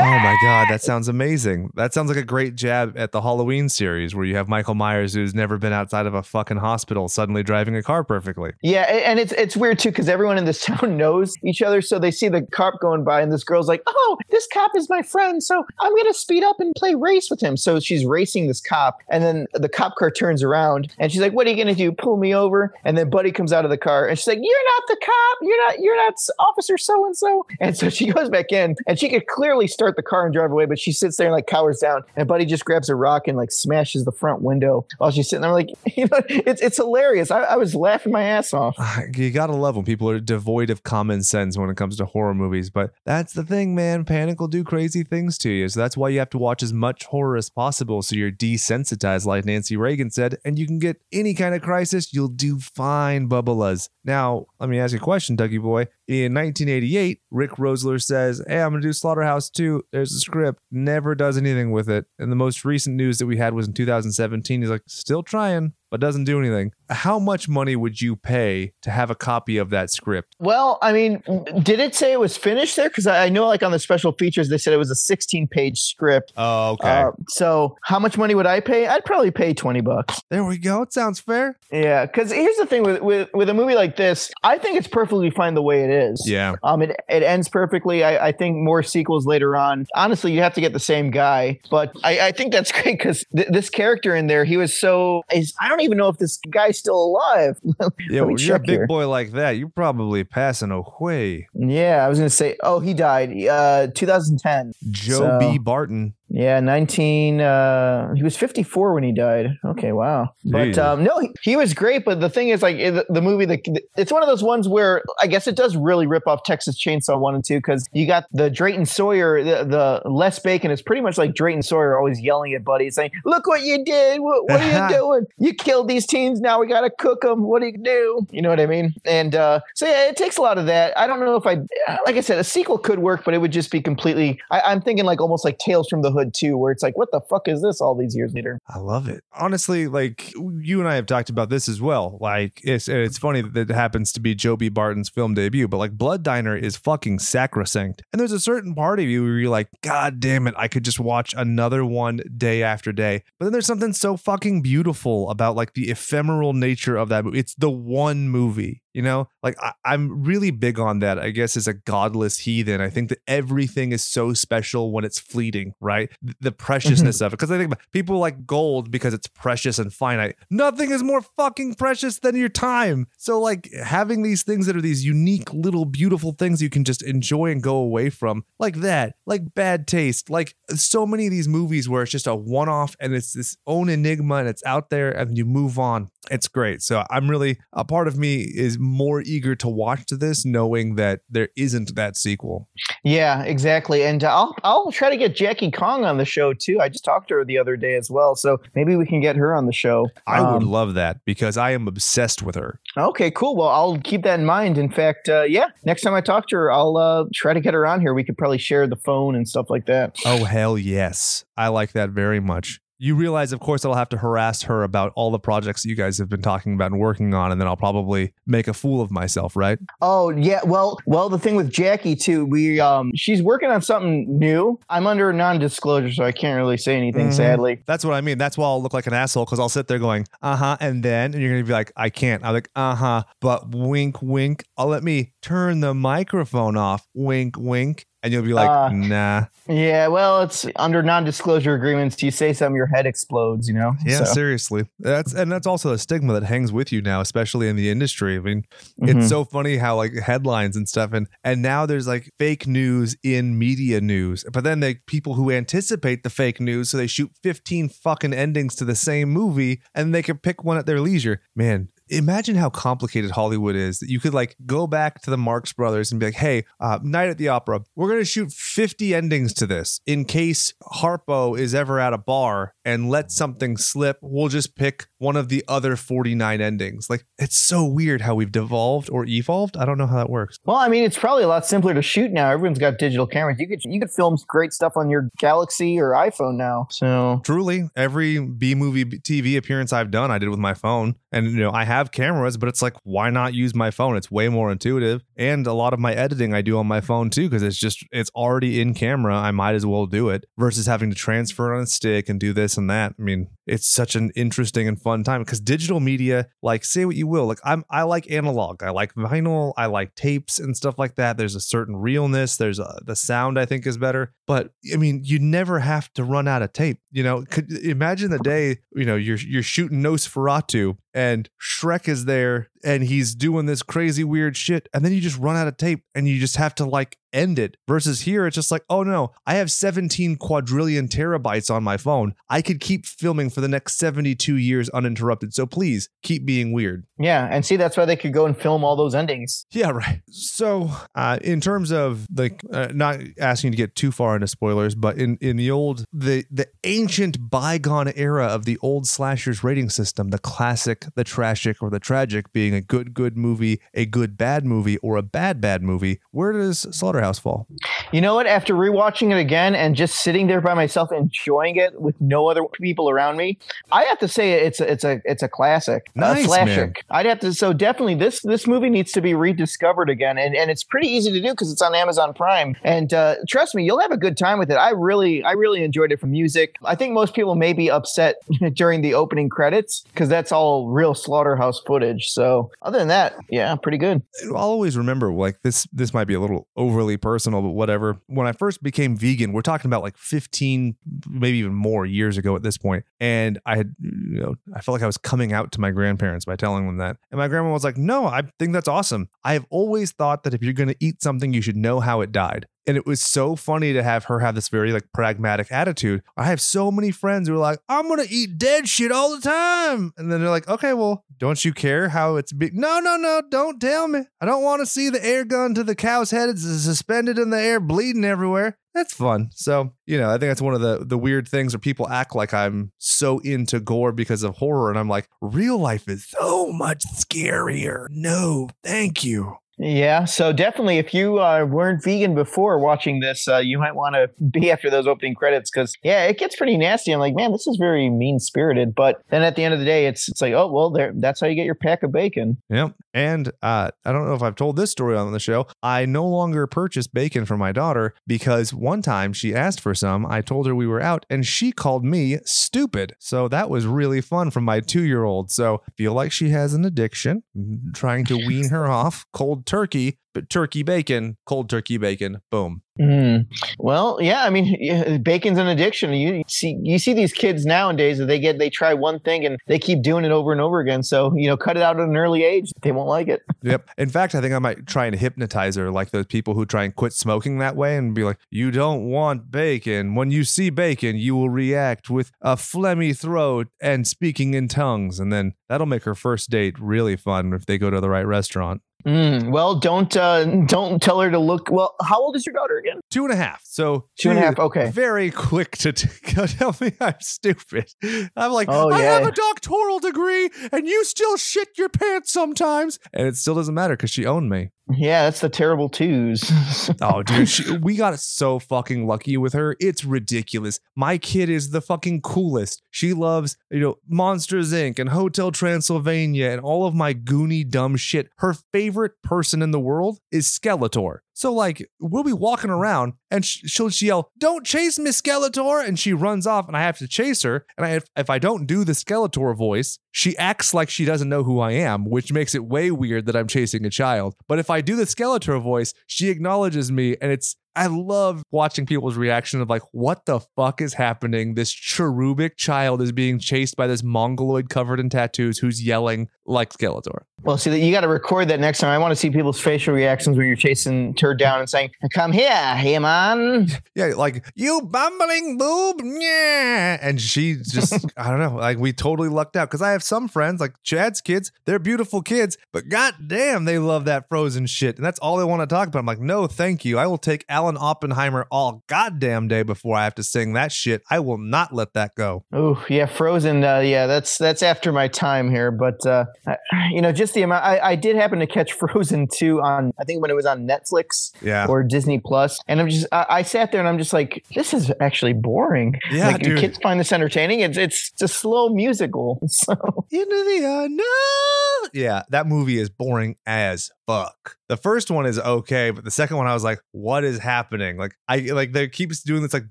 Oh my god, that sounds amazing. That sounds like a great jab at the Halloween series where you have Michael Myers who's never been outside of a fucking hospital suddenly driving a car perfectly. Yeah, and it's it's weird too because everyone in this town knows each other, so they see the cop going by, and this girl's like, "Oh, this cop is my friend, so I'm gonna speed up and play race with him." So she's racing this cop, and then the cop car turns around, and she's like, "What are you gonna do? Pull me over?" And then Buddy comes out of the car, and she's like, "You're not the cop. You're not. You're not Officer So and So." And so she goes back in, and she could clearly start the car and drive away, but she sits there and like cowers down, and Buddy just grabs a rock and like smashes the front window while she's sitting there. Like, you know, it's it's hilarious. I, I was laughing my ass off. You gotta love when people are devoid of common sense when it comes to horror movies, but that's the thing, man. Panic will do crazy things to you, so that's why you have to watch as much horror as possible, so you're desensitized, like Nancy Reagan said, and you can get any kind of crisis. You'll do fine, Bubbalas. Now, let me ask you a question, Dougie boy. In 1988, Rick Roessler says, Hey, I'm going to do Slaughterhouse 2. There's a script. Never does anything with it. And the most recent news that we had was in 2017. He's like, Still trying but doesn't do anything. How much money would you pay to have a copy of that script? Well, I mean, did it say it was finished there? Because I know, like on the special features, they said it was a 16 page script. Oh, okay. Uh, so, how much money would I pay? I'd probably pay 20 bucks. There we go. It sounds fair. Yeah, because here's the thing with, with with a movie like this, I think it's perfectly fine the way it is. Yeah. Um, it it ends perfectly. I, I think more sequels later on. Honestly, you have to get the same guy, but I, I think that's great because th- this character in there, he was so. Is, I don't don't even know if this guy's still alive. yeah, when you're a big here. boy like that, you're probably passing away. Yeah, I was gonna say, oh, he died, uh, 2010. Joe so. B. Barton. Yeah, 19. Uh, he was 54 when he died. Okay, wow. But um, no, he, he, was great. But the thing is, like the, the movie, the, it's one of those ones where I guess it does really rip off Texas Chainsaw 1 and 2 because you got the Drayton Sawyer, the, the Les Bacon is pretty much like Drayton Sawyer always yelling at Buddy, saying, Look what you did. What, what are you doing? You killed these teens. Now we got to cook them. What do you do? You know what I mean? And uh, so, yeah, it takes a lot of that. I don't know if I, like I said, a sequel could work, but it would just be completely, I, I'm thinking like almost like Tales from the Hood too, where it's like, what the fuck is this all these years later? I love it. Honestly, like you and I have talked about this as well. Like it's it's funny that it happens to be Joe B. Barton's film debut, but like Blood Diner is fucking sacrosanct. And there's a certain part of you where you're like, God damn it, I could just watch another one day after day. But then there's something so fucking beautiful about like the ephemeral nature of that movie. It's the one movie you know, like I, am really big on that. I guess as a godless heathen, I think that everything is so special when it's fleeting, right? The preciousness mm-hmm. of it. Because I think people like gold because it's precious and finite. Nothing is more fucking precious than your time. So like having these things that are these unique little beautiful things you can just enjoy and go away from, like that, like bad taste, like so many of these movies where it's just a one-off and it's this own enigma and it's out there and you move on. It's great. So I'm really a part of me is more eager to watch this knowing that there isn't that sequel. Yeah, exactly. And I'll I'll try to get Jackie Kong on the show too. I just talked to her the other day as well, so maybe we can get her on the show. I um, would love that because I am obsessed with her. Okay, cool. Well, I'll keep that in mind. In fact, uh, yeah, next time I talk to her, I'll uh, try to get her on here. We could probably share the phone and stuff like that. Oh hell yes, I like that very much you realize, of course, I'll have to harass her about all the projects you guys have been talking about and working on, and then I'll probably make a fool of myself, right? Oh yeah, well, well, the thing with Jackie too, we um, she's working on something new. I'm under non-disclosure, so I can't really say anything. Mm-hmm. Sadly, that's what I mean. That's why I'll look like an asshole because I'll sit there going, uh huh, and then, and you're gonna be like, I can't. I'm like, uh huh, but wink, wink. I'll let me turn the microphone off. Wink, wink and you'll be like, uh, nah. Yeah, well, it's under non-disclosure agreements. Do you say something, your head explodes. You know. Yeah, so. seriously. That's and that's also a stigma that hangs with you now, especially in the industry. I mean, mm-hmm. it's so funny how like headlines and stuff, and and now there's like fake news in media news, but then they people who anticipate the fake news, so they shoot 15 fucking endings to the same movie, and they can pick one at their leisure. Man, imagine how complicated Hollywood is that you could like go back to the Marx Brothers and be like, hey, uh, Night at the Opera, we're going to shoot 50 endings to this in case Harpo is ever at a bar and let something slip. We'll just pick one of the other 49 endings. Like, it's so weird how we've devolved or evolved. I don't know how that works. Well, I mean, it's probably a lot simpler to shoot now. Everyone's got digital cameras. You could you could film great stuff on your Galaxy or iPhone now. So truly, every B movie TV appearance I've done, I did with my phone, and you know, I have have cameras, but it's like, why not use my phone? It's way more intuitive. And a lot of my editing I do on my phone too, because it's just, it's already in camera. I might as well do it versus having to transfer on a stick and do this and that. I mean, it's such an interesting and fun time because digital media, like say what you will, like I'm I like analog, I like vinyl, I like tapes and stuff like that. There's a certain realness. There's a, the sound I think is better, but I mean you never have to run out of tape. You know, could imagine the day you know you're you're shooting Nosferatu and Shrek is there and he's doing this crazy weird shit and then you just run out of tape and you just have to like end it. Versus here it's just like oh no i have 17 quadrillion terabytes on my phone. I could keep filming for the next 72 years uninterrupted. So please keep being weird. Yeah, and see that's why they could go and film all those endings. yeah right. So uh in terms of like uh, not asking to get too far into spoilers but in in the old the the ancient bygone era of the old slashers rating system the classic the tragic or the tragic being a good good movie a good bad movie or a bad bad movie where does slaughterhouse fall You know what? After rewatching it again and just sitting there by myself enjoying it with no other people around me, I have to say it's a, it's a it's a classic, Nice, a slasher. man. I'd have to so definitely this this movie needs to be rediscovered again, and and it's pretty easy to do because it's on Amazon Prime. And uh, trust me, you'll have a good time with it. I really I really enjoyed it from music. I think most people may be upset during the opening credits because that's all real slaughterhouse footage. So other than that, yeah, pretty good. I'll always remember like this this might be a little overly personal but whatever when i first became vegan we're talking about like 15 maybe even more years ago at this point and i had you know i felt like i was coming out to my grandparents by telling them that. And my grandma was like no i think that's awesome. I have always thought that if you're going to eat something you should know how it died and it was so funny to have her have this very like pragmatic attitude. I have so many friends who are like, "I'm gonna eat dead shit all the time," and then they're like, "Okay, well, don't you care how it's be?" No, no, no, don't tell me. I don't want to see the air gun to the cow's head. Suspended in the air, bleeding everywhere. That's fun. So you know, I think that's one of the the weird things where people act like I'm so into gore because of horror, and I'm like, real life is so much scarier. No, thank you. Yeah, so definitely, if you uh, weren't vegan before watching this, uh, you might want to be after those opening credits because yeah, it gets pretty nasty. I'm like, man, this is very mean spirited. But then at the end of the day, it's it's like, oh well, there, that's how you get your pack of bacon. Yep. And uh, I don't know if I've told this story on the show. I no longer purchase bacon for my daughter because one time she asked for some. I told her we were out and she called me stupid. So that was really fun from my two year old. So feel like she has an addiction, I'm trying to wean her off cold turkey, but turkey bacon, cold turkey bacon, boom. Mm. Well, yeah, I mean, bacon's an addiction. You see, you see these kids nowadays that they get they try one thing and they keep doing it over and over again. So you know, cut it out at an early age. They won't like it. Yep. In fact, I think I might try and hypnotize her like those people who try and quit smoking that way and be like, you don't want bacon. When you see bacon, you will react with a phlegmy throat and speaking in tongues. And then that'll make her first date really fun if they go to the right restaurant. Mm. Well, don't uh, don't tell her to look. Well, how old is your daughter again? Two and a half. So Two and a half, okay. Very quick to t- tell me I'm stupid. I'm like, Oh, I have a doctoral degree and you still shit your pants sometimes. And it still doesn't matter because she owned me. Yeah, that's the terrible twos. Oh, dude, she, we got so fucking lucky with her. It's ridiculous. My kid is the fucking coolest. She loves, you know, Monsters Inc. and Hotel Transylvania and all of my goony dumb shit. Her favorite person in the world is Skeletor. So, like, we'll be walking around and she'll yell, Don't chase Miss Skeletor. And she runs off, and I have to chase her. And I, if, if I don't do the Skeletor voice, she acts like she doesn't know who I am, which makes it way weird that I'm chasing a child. But if I do the Skeletor voice, she acknowledges me, and it's I love watching people's reaction of like, what the fuck is happening? This cherubic child is being chased by this mongoloid covered in tattoos who's yelling like Skeletor. well, see that you got to record that next time. I want to see people's facial reactions when you're chasing her down and saying, "Come here, hey man." Yeah, like you bumbling boob, yeah. And she just, I don't know, like we totally lucked out because I have some friends, like Chad's kids, they're beautiful kids, but goddamn, they love that frozen shit, and that's all they want to talk about. I'm like, no, thank you. I will take Alan Oppenheimer all goddamn day before I have to sing that shit. I will not let that go. Oh yeah, Frozen. Uh, yeah, that's that's after my time here. But uh, I, you know, just the amount. I, I did happen to catch Frozen two on. I think when it was on Netflix. Yeah. or Disney Plus, and I'm just I, I sat there and I'm just like, this is actually boring. Yeah, like, dude. kids find this entertaining. It's it's a slow musical. So Into the unknown. Yeah, that movie is boring as fuck. The first one is okay, but the second one I was like, what is happening? Like I like they keeps doing this like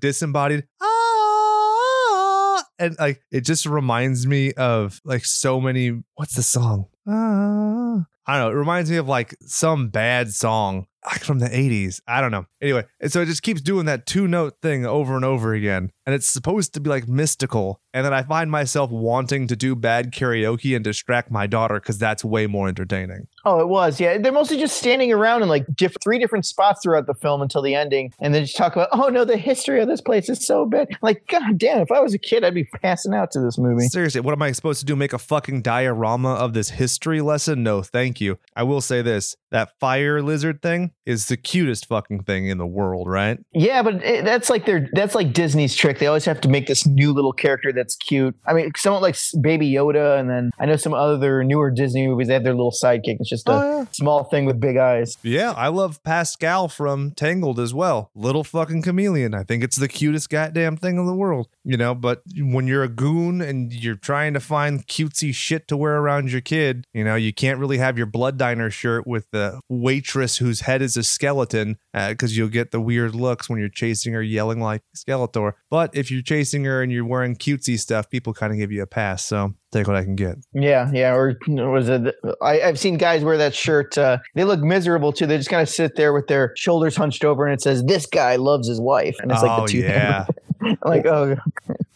disembodied ah, and like it just reminds me of like so many what's the song? Ah. I don't know. It reminds me of like some bad song like from the 80s. I don't know. Anyway, and so it just keeps doing that two note thing over and over again. And it's supposed to be like mystical. And then I find myself wanting to do bad karaoke and distract my daughter because that's way more entertaining. Oh, it was. Yeah, they're mostly just standing around in like diff- three different spots throughout the film until the ending, and then just talk about, oh no, the history of this place is so bad. Like, god damn, if I was a kid, I'd be passing out to this movie. Seriously, what am I supposed to do? Make a fucking diorama of this history lesson? No, thank you. I will say this that fire lizard thing is the cutest fucking thing in the world, right? Yeah, but it, that's like their that's like Disney's trick. They always have to make this new little character that's cute. I mean, somewhat like Baby Yoda, and then I know some other newer Disney movies. They have their little sidekick. It's just a Oh, yeah. small thing with big eyes. Yeah, I love Pascal from Tangled as well. Little fucking chameleon. I think it's the cutest goddamn thing in the world. You know, but when you're a goon and you're trying to find cutesy shit to wear around your kid, you know, you can't really have your blood diner shirt with the waitress whose head is a skeleton uh, because you'll get the weird looks when you're chasing her yelling like Skeletor. But if you're chasing her and you're wearing cutesy stuff, people kind of give you a pass. So take what I can get. Yeah, yeah. Or was it? I, I've seen guys wear that shirt. Uh, they look miserable too. They just kind of sit there with their shoulders hunched over, and it says, "This guy loves his wife," and it's like oh, the two. yeah. like oh,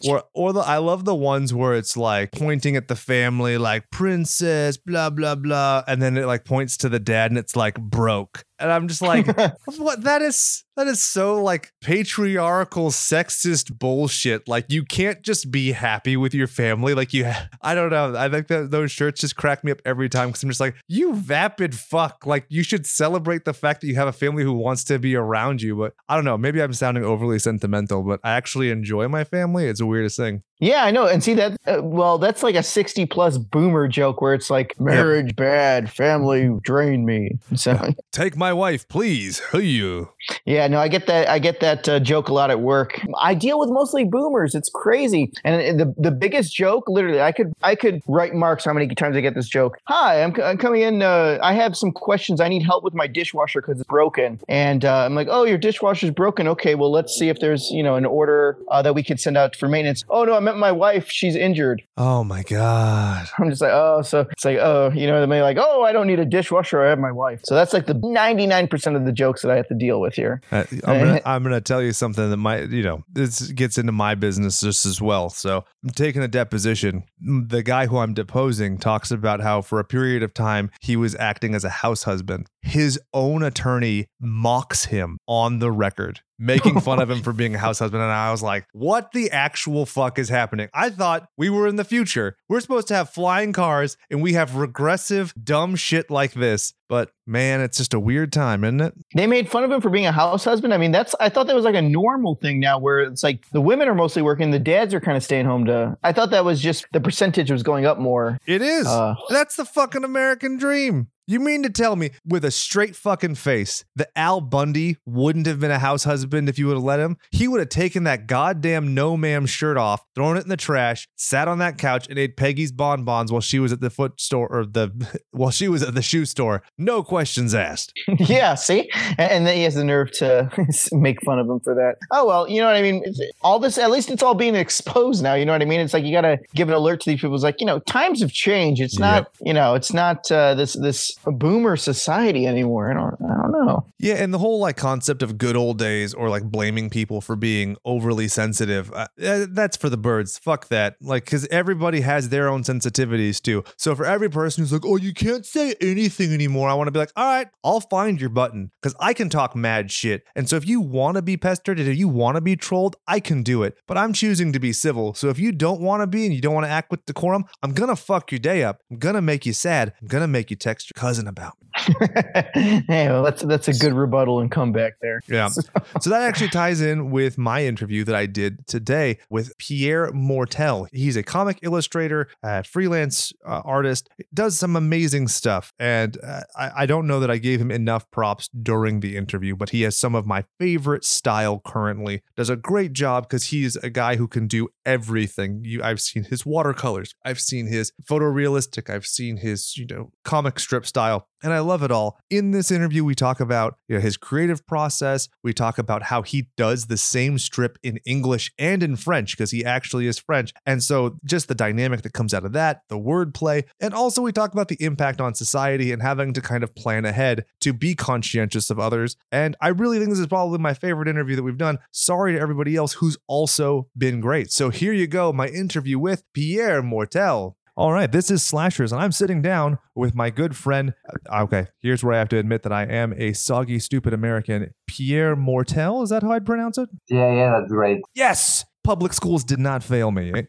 or or the I love the ones where it's like pointing at the family like princess blah blah blah and then it like points to the dad and it's like broke and I'm just like what? That is that is so like patriarchal sexist bullshit. Like you can't just be happy with your family. Like you I don't know. I think that those shirts just crack me up every time because I'm just like you vapid fuck. Like you should celebrate the fact that you have a family who wants to be around you. But I don't know. Maybe I'm sounding overly sentimental but I actually enjoy my family. It's the weirdest thing yeah, I know. And see that? Uh, well, that's like a sixty-plus boomer joke where it's like marriage bad, family drain me. So Take my wife, please. you? yeah, no, I get that. I get that uh, joke a lot at work. I deal with mostly boomers. It's crazy. And the the biggest joke, literally, I could I could write marks how many times I get this joke. Hi, I'm, I'm coming in. Uh, I have some questions. I need help with my dishwasher because it's broken. And uh, I'm like, oh, your dishwasher's broken. Okay, well, let's see if there's you know an order uh, that we could send out for maintenance. Oh no, I my wife. She's injured. Oh my god. I'm just like, oh, so it's like, oh, you know, they're like, oh, I don't need a dishwasher. I have my wife. So that's like the 99% of the jokes that I have to deal with here. Uh, I'm gonna I'm gonna tell you something that might you know this gets into my business just as well. So I'm taking a deposition. The guy who I'm deposing talks about how for a period of time he was acting as a house husband. His own attorney mocks him on the record, making fun of him for being a house husband. And I was like, what the actual fuck is happening? I thought we were in the future. We're supposed to have flying cars and we have regressive, dumb shit like this. But man, it's just a weird time, isn't it? They made fun of him for being a house husband. I mean, that's, I thought that was like a normal thing now where it's like the women are mostly working, the dads are kind of staying home to, I thought that was just the percentage was going up more. It is. Uh, That's the fucking American dream. You mean to tell me with a straight fucking face that Al Bundy wouldn't have been a house husband if you would have let him? He would have taken that goddamn no ma'am shirt off, thrown it in the trash, sat on that couch and ate Peggy's bonbons while she was at the foot store or the while she was at the shoe store. No questions asked. yeah, see? And, and then he has the nerve to make fun of him for that. Oh, well, you know what I mean? All this, at least it's all being exposed now. You know what I mean? It's like you got to give an alert to these people. It's like, you know, times have changed. It's not, you know, it's not uh, this, this boomer society anymore. I don't, I don't know. Yeah, and the whole like concept of good old days or like blaming people for being overly sensitive, uh, uh, that's for the birds. Fuck that. Like, because everybody has their own sensitivities too. So for every person who's like, oh, you can't say anything anymore, I want to be like, all right, I'll find your button because I can talk mad shit. And so if you want to be pestered and if you want to be trolled, I can do it. But I'm choosing to be civil. So if you don't want to be and you don't want to act with decorum, I'm going to fuck your day up. I'm going to make you sad. I'm going to make you text your cousin about me. hey, well, that's that's a good rebuttal and comeback there. Yeah. so that actually ties in with my interview that I did today with Pierre Mortel. He's a comic illustrator, uh, freelance uh, artist, does some amazing stuff. And uh, I, I don't know that I gave him enough props during the interview, but he has some of my favorite style currently. Does a great job because he's a guy who can do everything. You, I've seen his watercolors, I've seen his photorealistic, I've seen his you know comic strip style and I love it all. In this interview, we talk about you know, his creative process. We talk about how he does the same strip in English and in French because he actually is French. And so, just the dynamic that comes out of that, the wordplay. And also, we talk about the impact on society and having to kind of plan ahead to be conscientious of others. And I really think this is probably my favorite interview that we've done. Sorry to everybody else who's also been great. So, here you go my interview with Pierre Mortel. All right, this is Slashers, and I'm sitting down with my good friend. uh, Okay, here's where I have to admit that I am a soggy, stupid American. Pierre Mortel, is that how I'd pronounce it? Yeah, yeah, that's great. Yes! Public schools did not fail me. eh?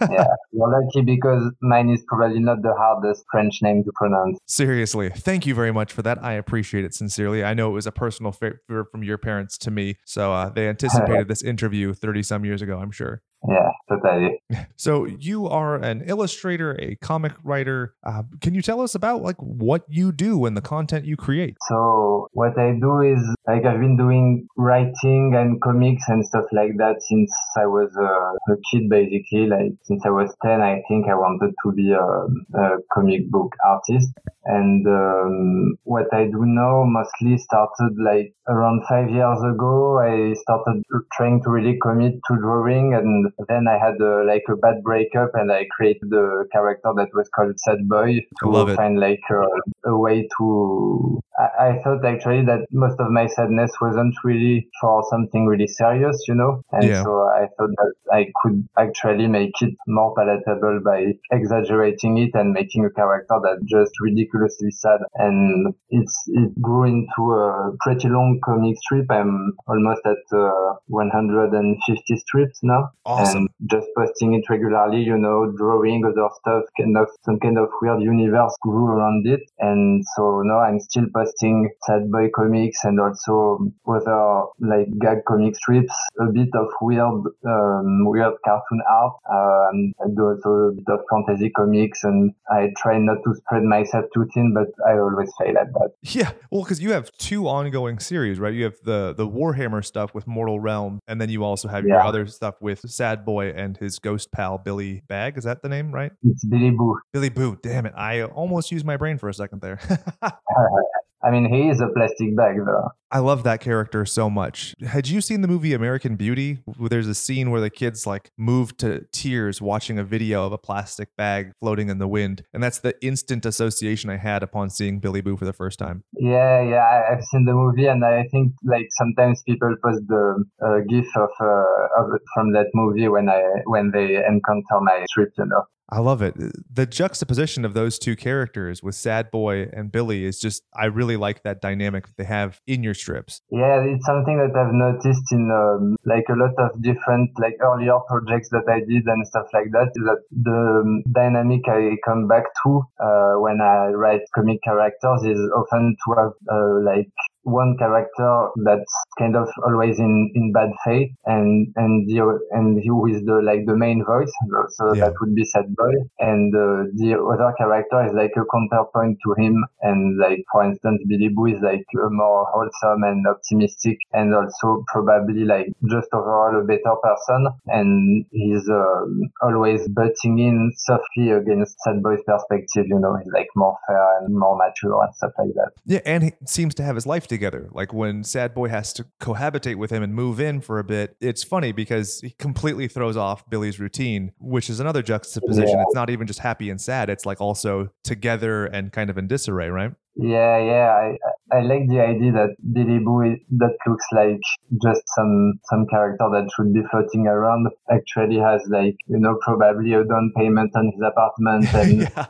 Yeah, you're lucky because mine is probably not the hardest French name to pronounce. Seriously, thank you very much for that. I appreciate it sincerely. I know it was a personal favor from your parents to me, so uh, they anticipated this interview 30 some years ago, I'm sure. Yeah, totally. So you are an illustrator, a comic writer. Uh, can you tell us about like what you do and the content you create? So what I do is like I've been doing writing and comics and stuff like that since I was a, a kid, basically. Like since I was 10, I think I wanted to be a, a comic book artist. And um, what I do now mostly started like around five years ago. I started trying to really commit to drawing, and then I had uh, like a bad breakup, and I created a character that was called Sad Boy to Love it. find like a, a way to. I, I thought actually that most of my sadness wasn't really for something really serious, you know, and Yeah. so I thought that I could actually make it more palatable by exaggerating it and making a character that just ridiculously sad. And it's it grew into a pretty long comic strip. I'm almost at uh, 150 strips now, Awesome. and just posting it regularly. You know, drawing other stuff, kind of some kind of weird universe grew around it. And so now I'm still posting sad boy comics and also other like gag comic strips, a bit of weird, um, weird cartoon art. Um, I do also a bit of fantasy comics and I try not to spread myself too thin, but I always fail at that. Yeah, well, because you have two ongoing series, right? You have the the Warhammer stuff with Mortal Realm, and then you also have your other stuff with Sad Boy and his ghost pal Billy Bag. Is that the name, right? It's Billy Boo. Billy Boo. Damn it! I almost used my brain for a second there. I mean, he is a plastic bag though. I love that character so much. Had you seen the movie American Beauty? There's a scene where the kids like move to tears watching a video of a plastic bag floating in the wind, and that's the instant association I had upon seeing Billy Boo for the first time. Yeah, yeah, I've seen the movie, and I think like sometimes people post the uh, gif of uh, of from that movie when I when they encounter my strip, you know. I love it. The juxtaposition of those two characters with Sad Boy and Billy is just, I really like that dynamic that they have in your strips. Yeah, it's something that I've noticed in um, like a lot of different like earlier projects that I did and stuff like that. Is that the um, dynamic I come back to uh, when I write comic characters is often to have uh, like one character that's kind of always in, in bad faith and and the and he who is the like the main voice so Yeah. that would be sad boy and uh, the other character is like a counterpoint to him and like for instance billy boo is like a more wholesome and optimistic and also probably like just overall a better person and he's um, always butting in softly against sad boy's perspective you know he's like more fair and more mature and stuff like that Yeah, and he seems to have his life together. Like when Sad Boy has to cohabitate with him and move in for a bit, it's funny because he completely throws off Billy's routine, which is another juxtaposition. Yeah. It's not even just happy and sad, it's like also together and kind of in disarray, right? Yeah, yeah. I, I like the idea that Billy Boo that looks like just some some character that should be floating around actually has like you know probably a down payment on his apartment and yeah.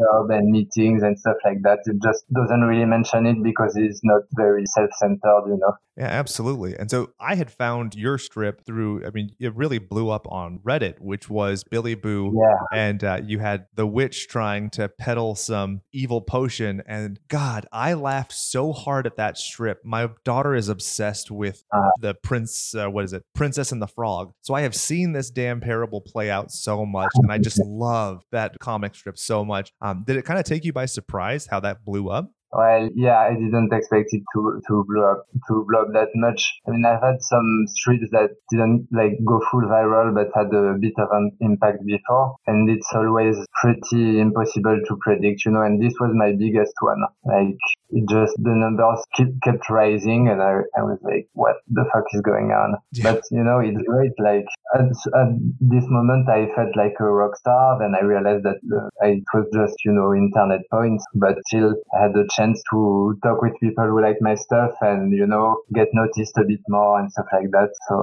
job and meetings and stuff like that. It just doesn't really mention it because he's not very self-centered, you know. Yeah, absolutely. And so I had found your strip through. I mean, it really blew up on Reddit, which was Billy Boo, yeah. and uh, you had the witch trying to peddle some evil potion. And God, I laughed so hard at that strip. My daughter is obsessed with uh, the prince. Uh, what is it, Princess and the Frog? So I have seen this damn parable play out so much, and I just love that comic strip so much. Um, did it kind of take you by surprise how that blew up? Well, yeah, I didn't expect it to to blow up to blow up that much. I mean, I've had some strips that didn't like go full viral, but had a bit of an impact before, and it's always pretty impossible to predict, you know. And this was my biggest one. Like, it just the numbers keep, kept rising, and I I was like, what the fuck is going on? Yeah. But you know, it's great. Like at, at this moment, I felt like a rock star. Then I realized that uh, it was just you know internet points, but still I had a chance to talk with people who like my stuff and you know get noticed a bit more and stuff like that. So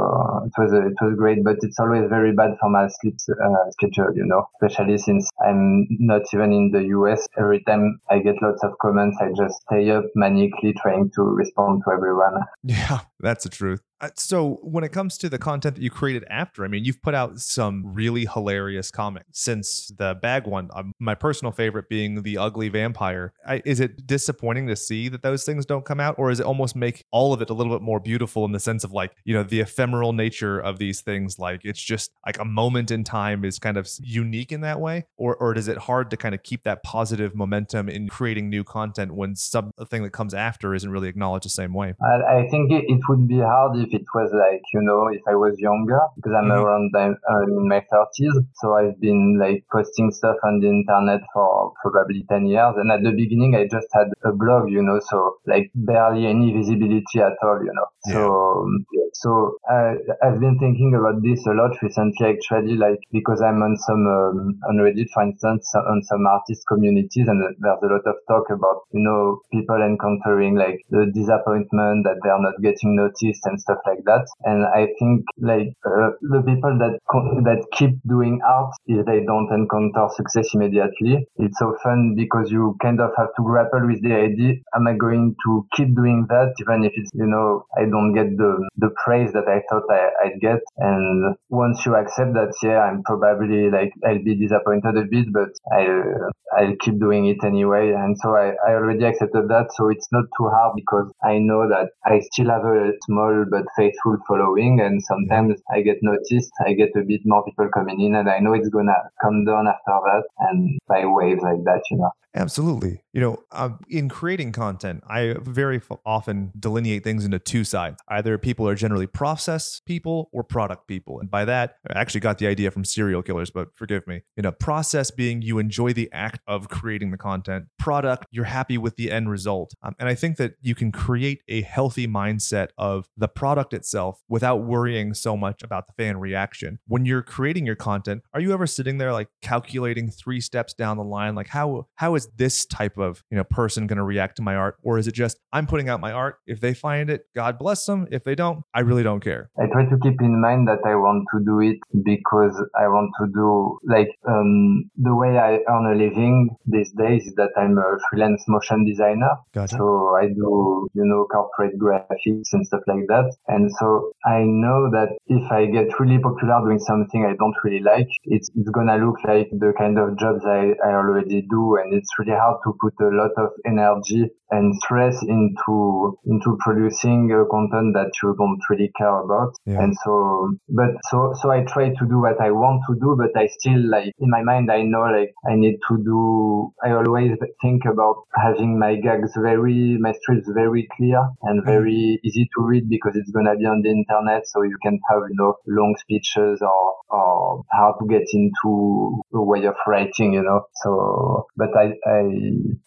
it was a, it was great, but it's always very bad for my sleep uh, schedule, you know, especially since I'm not even in the US. Every time I get lots of comments, I just stay up manically trying to respond to everyone. Yeah, that's the truth. So when it comes to the content that you created after, I mean, you've put out some really hilarious comics since the bag one. Um, my personal favorite being the ugly vampire. I, is it disappointing to see that those things don't come out, or is it almost make all of it a little bit more beautiful in the sense of like you know the ephemeral nature of these things? Like it's just like a moment in time is kind of unique in that way, or or is it hard to kind of keep that positive momentum in creating new content when something that comes after isn't really acknowledged the same way? I, I think it, it would be hard it was like, you know, if I was younger, because I'm mm-hmm. around uh, in my 30s. So I've been like posting stuff on the internet for probably 10 years. And at the beginning, I just had a blog, you know, so like barely any visibility at all, you know. Yeah. So, um, so I, I've been thinking about this a lot recently, actually, like because I'm on some, um, on Reddit, for instance, on some artist communities and there's a lot of talk about, you know, people encountering like the disappointment that they're not getting noticed and stuff like that. And I think like uh, the people that that keep doing art, if they don't encounter success immediately, it's often because you kind of have to grapple with the idea: Am I going to keep doing that, even if it's you know I don't get the the praise that I thought I, I'd get? And once you accept that, yeah, I'm probably like I'll be disappointed a bit, but I'll I'll keep doing it anyway. And so I, I already accepted that, so it's not too hard because I know that I still have a small but faithful following and sometimes I get noticed, I get a bit more people coming in and I know it's gonna come down after that and by waves like that, you know. Absolutely. You know, uh, in creating content, I very often delineate things into two sides. Either people are generally process people or product people. And by that, I actually got the idea from serial killers, but forgive me. You know, process being you enjoy the act of creating the content, product, you're happy with the end result. Um, and I think that you can create a healthy mindset of the product itself without worrying so much about the fan reaction. When you're creating your content, are you ever sitting there like calculating three steps down the line, like how how is this type of you know person going to react to my art? Or is it just i'm putting out my art. If they find it god bless them. If they don't i really don't care. I try to keep in mind that i want to do it because i want to do like um, the way i earn a living these days is that i'm a freelance motion designer. Gotcha. so i do you know corporate graphics and stuff like that. And so i know that if i get really popular doing something i don't really like it's, it's gonna look like the kind of jobs i, I already do and it's really hard to put a lot of energy and stress into into producing content that you don't really care about. Yeah. And so, but so so I try to do what I want to do, but I still like in my mind I know like I need to do. I always think about having my gags very, my strips very clear and mm-hmm. very easy to read because it's gonna be on the internet, so you can have you know long speeches or or how to get into a way of writing, you know. So, but I I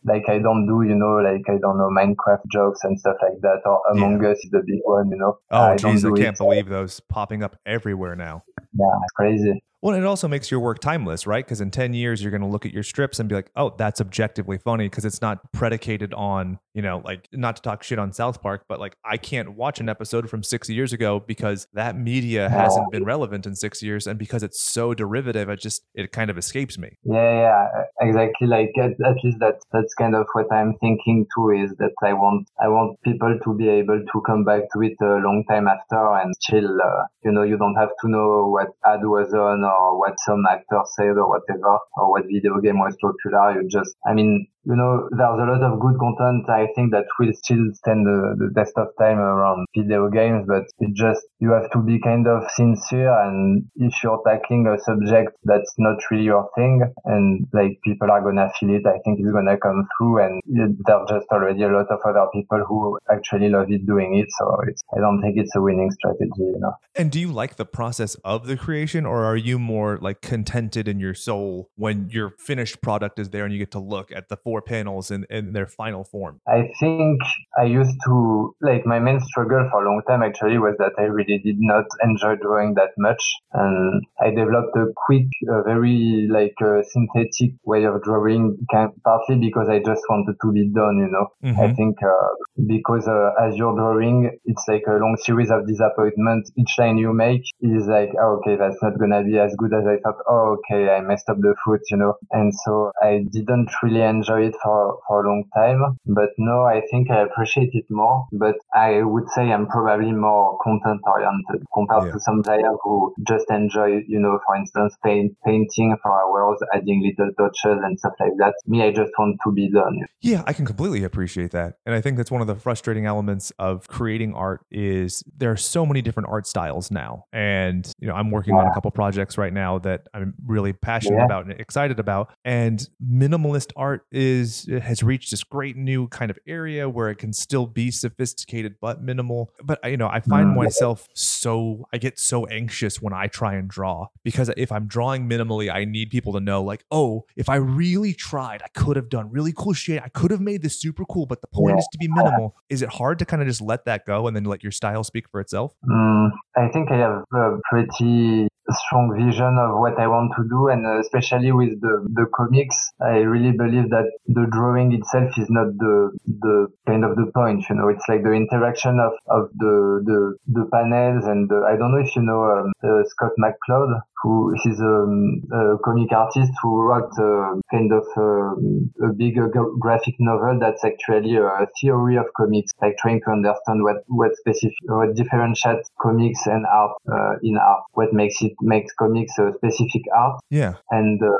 like I don't do you know like I don't know Minecraft jokes and stuff like that. Or Among yeah. Us is the big one, you know. Oh, jeez, I, I can't it. believe those popping up everywhere now. Yeah, it's crazy. Well, it also makes your work timeless, right? Because in 10 years, you're going to look at your strips and be like, oh, that's objectively funny because it's not predicated on, you know, like not to talk shit on South Park, but like I can't watch an episode from six years ago because that media hasn't been relevant in six years. And because it's so derivative, it just, it kind of escapes me. Yeah, yeah, exactly. Like at, at least that, that's kind of what I'm thinking too is that I want, I want people to be able to come back to it a long time after and chill. uh, you know, you don't have to know what ad was on or what some actor said or whatever, or what video game was popular. You just, I mean, you know, there's a lot of good content. I think that will still stand the, the test of time around video games, but it just, you have to be kind of sincere. And if you're tackling a subject that's not really your thing and like people are going to feel it, I think it's going to come through. And there's just already a lot of other people who actually love it doing it. So it's, I don't think it's a winning strategy, you know. And do you like the process of the creation or are you more like contented in your soul when your finished product is there and you get to look at the four panels in, in their final form? I think I used to, like, my main struggle for a long time actually was that I really did not enjoy drawing that much. And I developed a quick, uh, very, like, uh, synthetic way of drawing, partly because I just wanted to be done, you know. Mm-hmm. I think, uh, because uh, as you're drawing, it's like a long series of disappointments. Each line you make is like, oh, okay, that's not gonna be as good as I thought. Oh, okay, I messed up the foot, you know. And so I didn't really enjoy it for, for a long time. But now I think I appreciate it more. But I would say I'm probably more content oriented compared yeah. to some players who just enjoy, you know, for instance, paint, painting for hours, adding little touches and stuff like that. Me, I just want to be done. Yeah, I can completely appreciate that. And I think that's one of the frustrating elements of creating art is there are so many different art styles now. And, you know, I'm working yeah. on a couple projects right now that I'm really passionate yeah. about and excited about. And minimalist art is has reached this great new kind of area where it can still be sophisticated but minimal. But you know, I find mm. myself so I get so anxious when I try and draw because if I'm drawing minimally, I need people to know like, oh, if I really tried, I could have done really cool shit. I could have made this super cool, but the point yeah. is to be minimal. Is it hard to kind of just let that go and then let your style speak for itself? Mm, I think I have a pretty strong vision of what I want to do. And uh, especially with the, the comics, I really believe that the drawing itself is not the, the kind of the point, you know, it's like the interaction of, of the, the, the panels and the, I don't know if you know um, uh, Scott McCloud, who is um, a comic artist who wrote uh, kind of uh, a big uh, graphic novel that's actually a theory of comics, like trying to understand what what specific what differentiates comics and art uh, in art, what makes it makes comics a specific art. Yeah, and uh,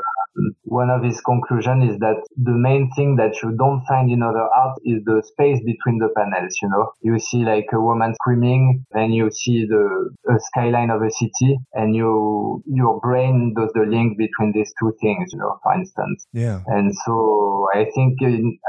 one of his conclusions is that the main thing that you don't find in other art is the space between the panels. You know, you see like a woman screaming, then you see the skyline of a city, and you your brain does the link between these two things. You know, for instance. Yeah. And so I think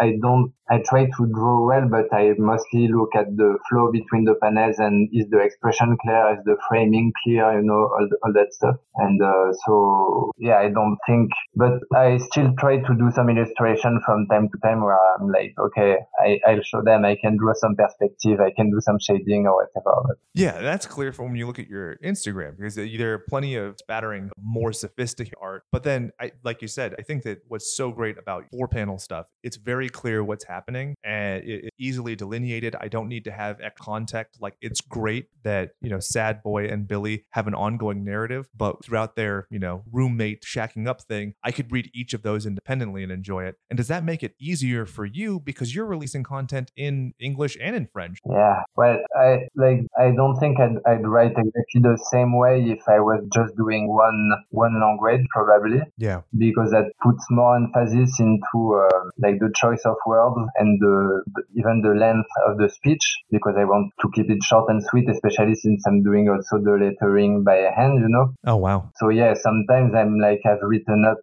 I don't I try to draw well, but I mostly look at the flow between the panels and is the expression clear, is the framing clear, you know, all, all that stuff. And uh, so, yeah, I don't think, but I still try to do some illustration from time to time where I'm like, okay, I, I'll show them, I can draw some perspective, I can do some shading or whatever. Yeah, that's clear from when you look at your Instagram because there are plenty of spattering more sophisticated art. But then, I, like you said, I think that what's so great about four panel stuff, it's very clear what's happening and it, it easily delineated. I don't need to have context. Like it's great that, you know, Sad Boy and Billy have an ongoing narrative, but throughout their, you know, roommate shacking up thing, I could read each of those independently and enjoy it. And does that make it easier for you because you're releasing content in English and in French? Yeah. Well, I like I don't think I'd, I'd write exactly the same way if I was just doing one one language probably. Yeah. Because that puts more emphasis into uh, like the choice of words and the, the, even the length of the speech because I want to keep it short and sweet, especially since I'm doing also the lettering by hand, you know. Oh wow. So yeah, sometimes I'm like I've written up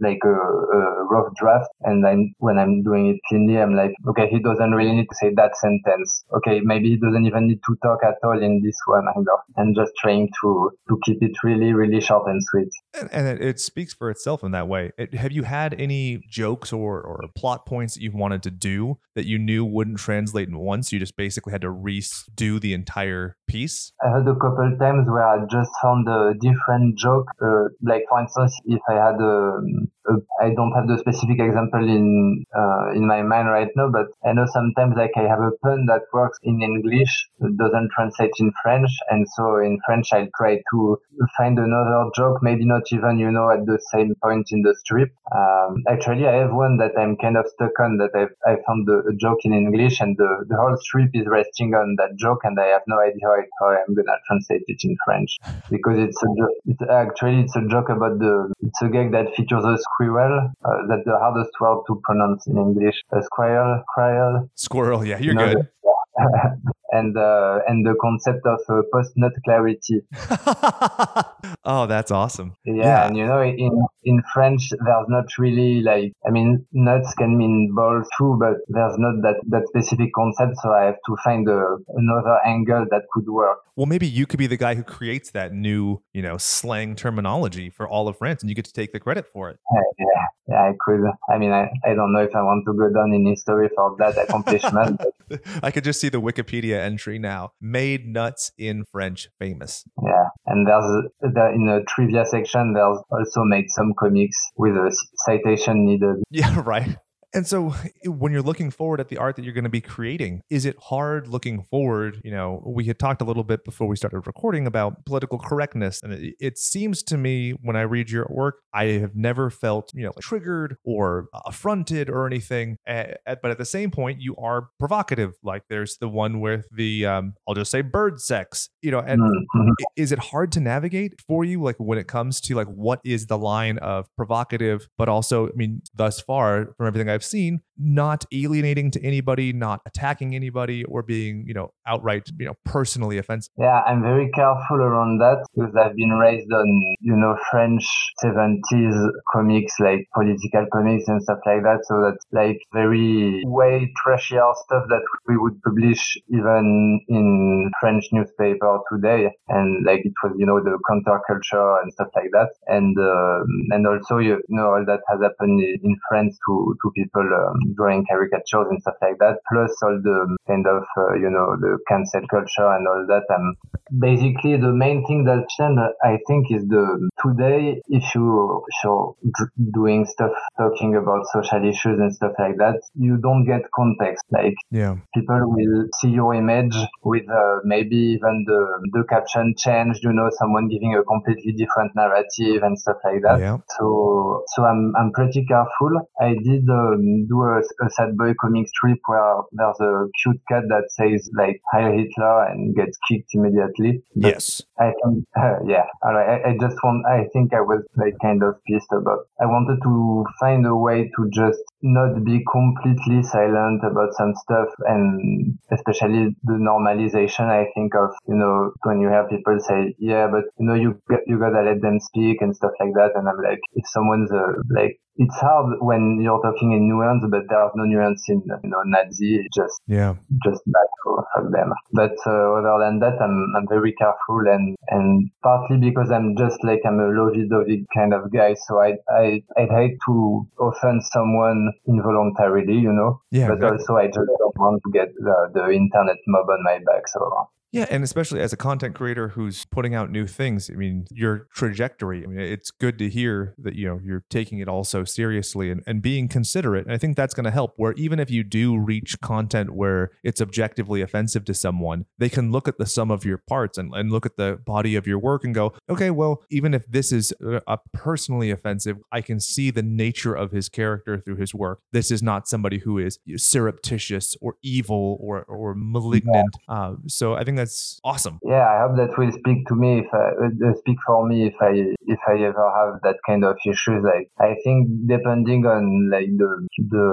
like a, a, rough draft, and I'm when I'm doing it cleanly, I'm like, okay, he doesn't really need to say that sentence. Okay, maybe he doesn't even need to talk at all in this one, know and just trying to to keep it really really short and sweet. And, it, it, speaks for itself in that way. It, have you had any jokes or or plot points that you've wanted to do that you knew wouldn't translate in once? You just basically had to redo the entire piece? I had a couple times where I just found a different joke. Uh, like for instance, if I had a, a I don't have the specific example in uh, in my mind right now, but I know sometimes like I have a pun that works in English, doesn't translate in French, and so in French I'll try to find another joke, maybe not even you know at the same point in the strip. Um, actually, I have one that I'm kind of stuck on that I've, I found a, a joke in English, and the, the whole strip is resting on that joke, and I have no idea how, how I'm gonna translate it in French because it's a joke. It's actually it's a joke about the it's a gag that features a squirrel. Uh, that's the hardest word to pronounce in English. A squirrel, squirrel. Squirrel. Yeah, you're you know, good. and uh, and the concept of uh, post nut clarity. oh, that's awesome. Yeah, yeah, and you know, in in French, there's not really like I mean, nuts can mean balls too, but there's not that that specific concept. So I have to find a, another angle that could work. Well, maybe you could be the guy who creates that new, you know, slang terminology for all of France, and you get to take the credit for it. Yeah, yeah, yeah I could. I mean, I, I don't know if I want to go down in history for that accomplishment. I could just see the Wikipedia entry now. Made nuts in French famous. Yeah, and there's the, in the trivia section. There's also made some comics with a citation needed. Yeah, right. And so when you're looking forward at the art that you're going to be creating, is it hard looking forward? You know, we had talked a little bit before we started recording about political correctness. And it, it seems to me when I read your work, I have never felt, you know, triggered or affronted or anything. but at the same point, you are provocative. Like there's the one with the, um, I'll just say bird sex, you know, and mm-hmm. is it hard to navigate for you? Like when it comes to like, what is the line of provocative, but also, I mean, thus far from everything I've seen, not alienating to anybody, not attacking anybody, or being, you know, outright, you know, personally offensive. Yeah, I'm very careful around that because I've been raised on, you know, French 70s comics, like political comics and stuff like that. So that's like very way trashier stuff that we would publish even in French newspaper today. And like it was, you know, the counterculture and stuff like that. And, uh, and also, you know, all that has happened in France to, to people um, drawing caricatures and stuff like that, plus all the kind of, uh, you know, the cancel culture and all that. And basically, the main thing that changed, I think, is the today, if you, you're doing stuff, talking about social issues and stuff like that, you don't get context. Like, yeah. people will see your image with uh, maybe even the, the caption changed, you know, someone giving a completely different narrative and stuff like that. Yeah. So, so I'm, I'm pretty careful. I did um, do a, a sad boy comic strip where there's a cute cat that says like Heil Hitler and gets kicked immediately. But yes. I think, uh, yeah. I, I just want, I think I was like kind of pissed about, I wanted to find a way to just not be completely silent about some stuff and especially the normalization I think of you know when you hear people say yeah but you know you you gotta let them speak and stuff like that and I'm like if someone's uh, like it's hard when you're talking in nuance, but there's no nuance in you know Nazi. Just yeah, just bad for, them. But uh, other than that, I'm I'm very careful and and partly because I'm just like I'm a lovey-dovey kind of guy, so I I I'd hate to offend someone involuntarily, you know. Yeah. But also I just don't want to get the, the internet mob on my back, so yeah, and especially as a content creator who's putting out new things, I mean, your trajectory, I mean, it's good to hear that, you know, you're taking it all so seriously and, and being considerate. And I think that's going to help where even if you do reach content where it's objectively offensive to someone, they can look at the sum of your parts and, and look at the body of your work and go, okay, well, even if this is a personally offensive, I can see the nature of his character through his work. This is not somebody who is surreptitious or evil or, or malignant. Yeah. Uh, so I think that's that's awesome. Yeah, I hope that will speak to me if I, uh, speak for me if I if I ever have that kind of issues. Like I think depending on like the the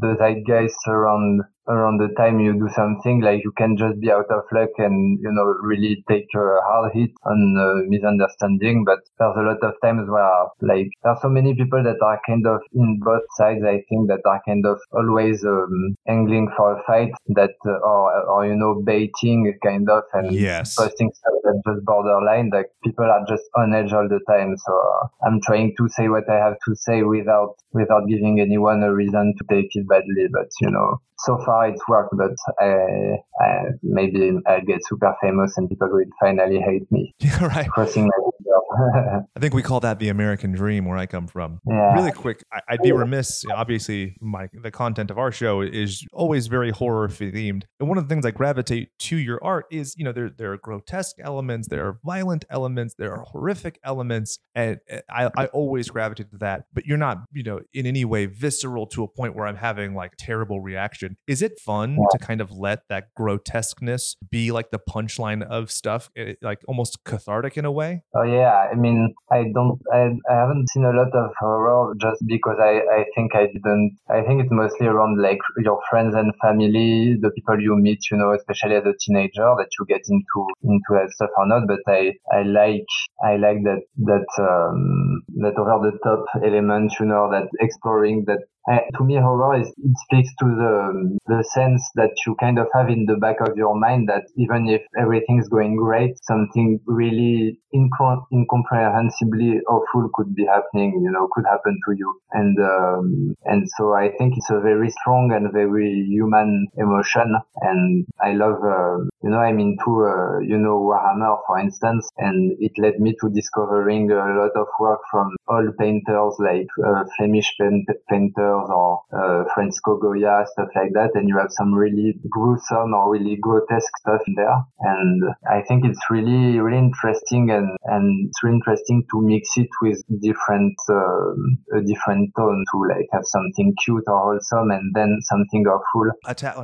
the zeitgeist around around the time you do something like you can just be out of luck and you know really take a hard hit on uh, misunderstanding but there's a lot of times where like there's so many people that are kind of in both sides i think that are kind of always um, angling for a fight that uh, or or you know baiting kind of and yes. posting stuff that just borderline. Like people are just on edge all the time. So uh, I'm trying to say what I have to say without without giving anyone a reason to take it badly. But you know, so far it's worked, but uh, uh, I, I, maybe I'll get super famous and people will finally hate me. Yeah, right. Crossing my I think we call that the American dream where I come from. Yeah. Really quick, I, would be remiss. Obviously, my the content of our show is always very horror themed, and one of the things I gravitate to your art is, you know, there there are grotesque elements, there are violent elements, there are horrific elements, and uh, I, I always gravitate to that. But you're not, you know, in any way visceral to a point where I'm having like terrible reaction is it fun yeah. to kind of let that grotesqueness be like the punchline of stuff, eh, like almost cathartic in a way? Oh yeah, I mean, I don't, I, I haven't seen a lot of horror just because I, I think I didn't. I think it's mostly around like your friends and family, the people you meet, you know, especially as a teenager, that you get into into that stuff or not. But I, I like, I like that that um, that over the top element, you know, that exploring that uh, to me, horror is, it speaks to the, the sense that you kind of have in the back of your mind that even if everything's going great, something really incom- incomprehensibly awful could be happening, you know, could happen to you. And, um, and so I think it's a very strong and very human emotion. And I love, uh, you know, I'm into, uh, you know, Warhammer, for instance, and it led me to discovering a lot of work from old painters like uh, Flemish paint- painters or uh, Francisco Goya, stuff like that, and you have some really gruesome or really grotesque stuff in there. And I think it's really, really interesting and, and it's really interesting to mix it with different, um, a different tone to like have something cute or wholesome and then something awful.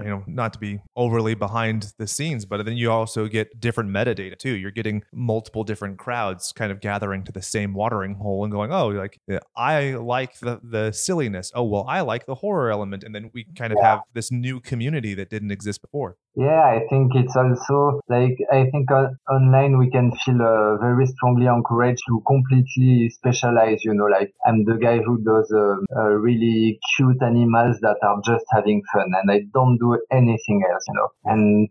You know, not to be overly behind the scenes, but then you also get different metadata too. You're getting multiple different crowds kind of gathering to the same watering hole and going, oh, like I like the, the silliness. Oh, well, well, I like the horror element, and then we kind of yeah. have this new community that didn't exist before. Yeah, I think it's also like I think on, online we can feel uh, very strongly encouraged to completely specialize. You know, like I'm the guy who does uh, uh, really cute animals that are just having fun, and I don't do anything else. You know, and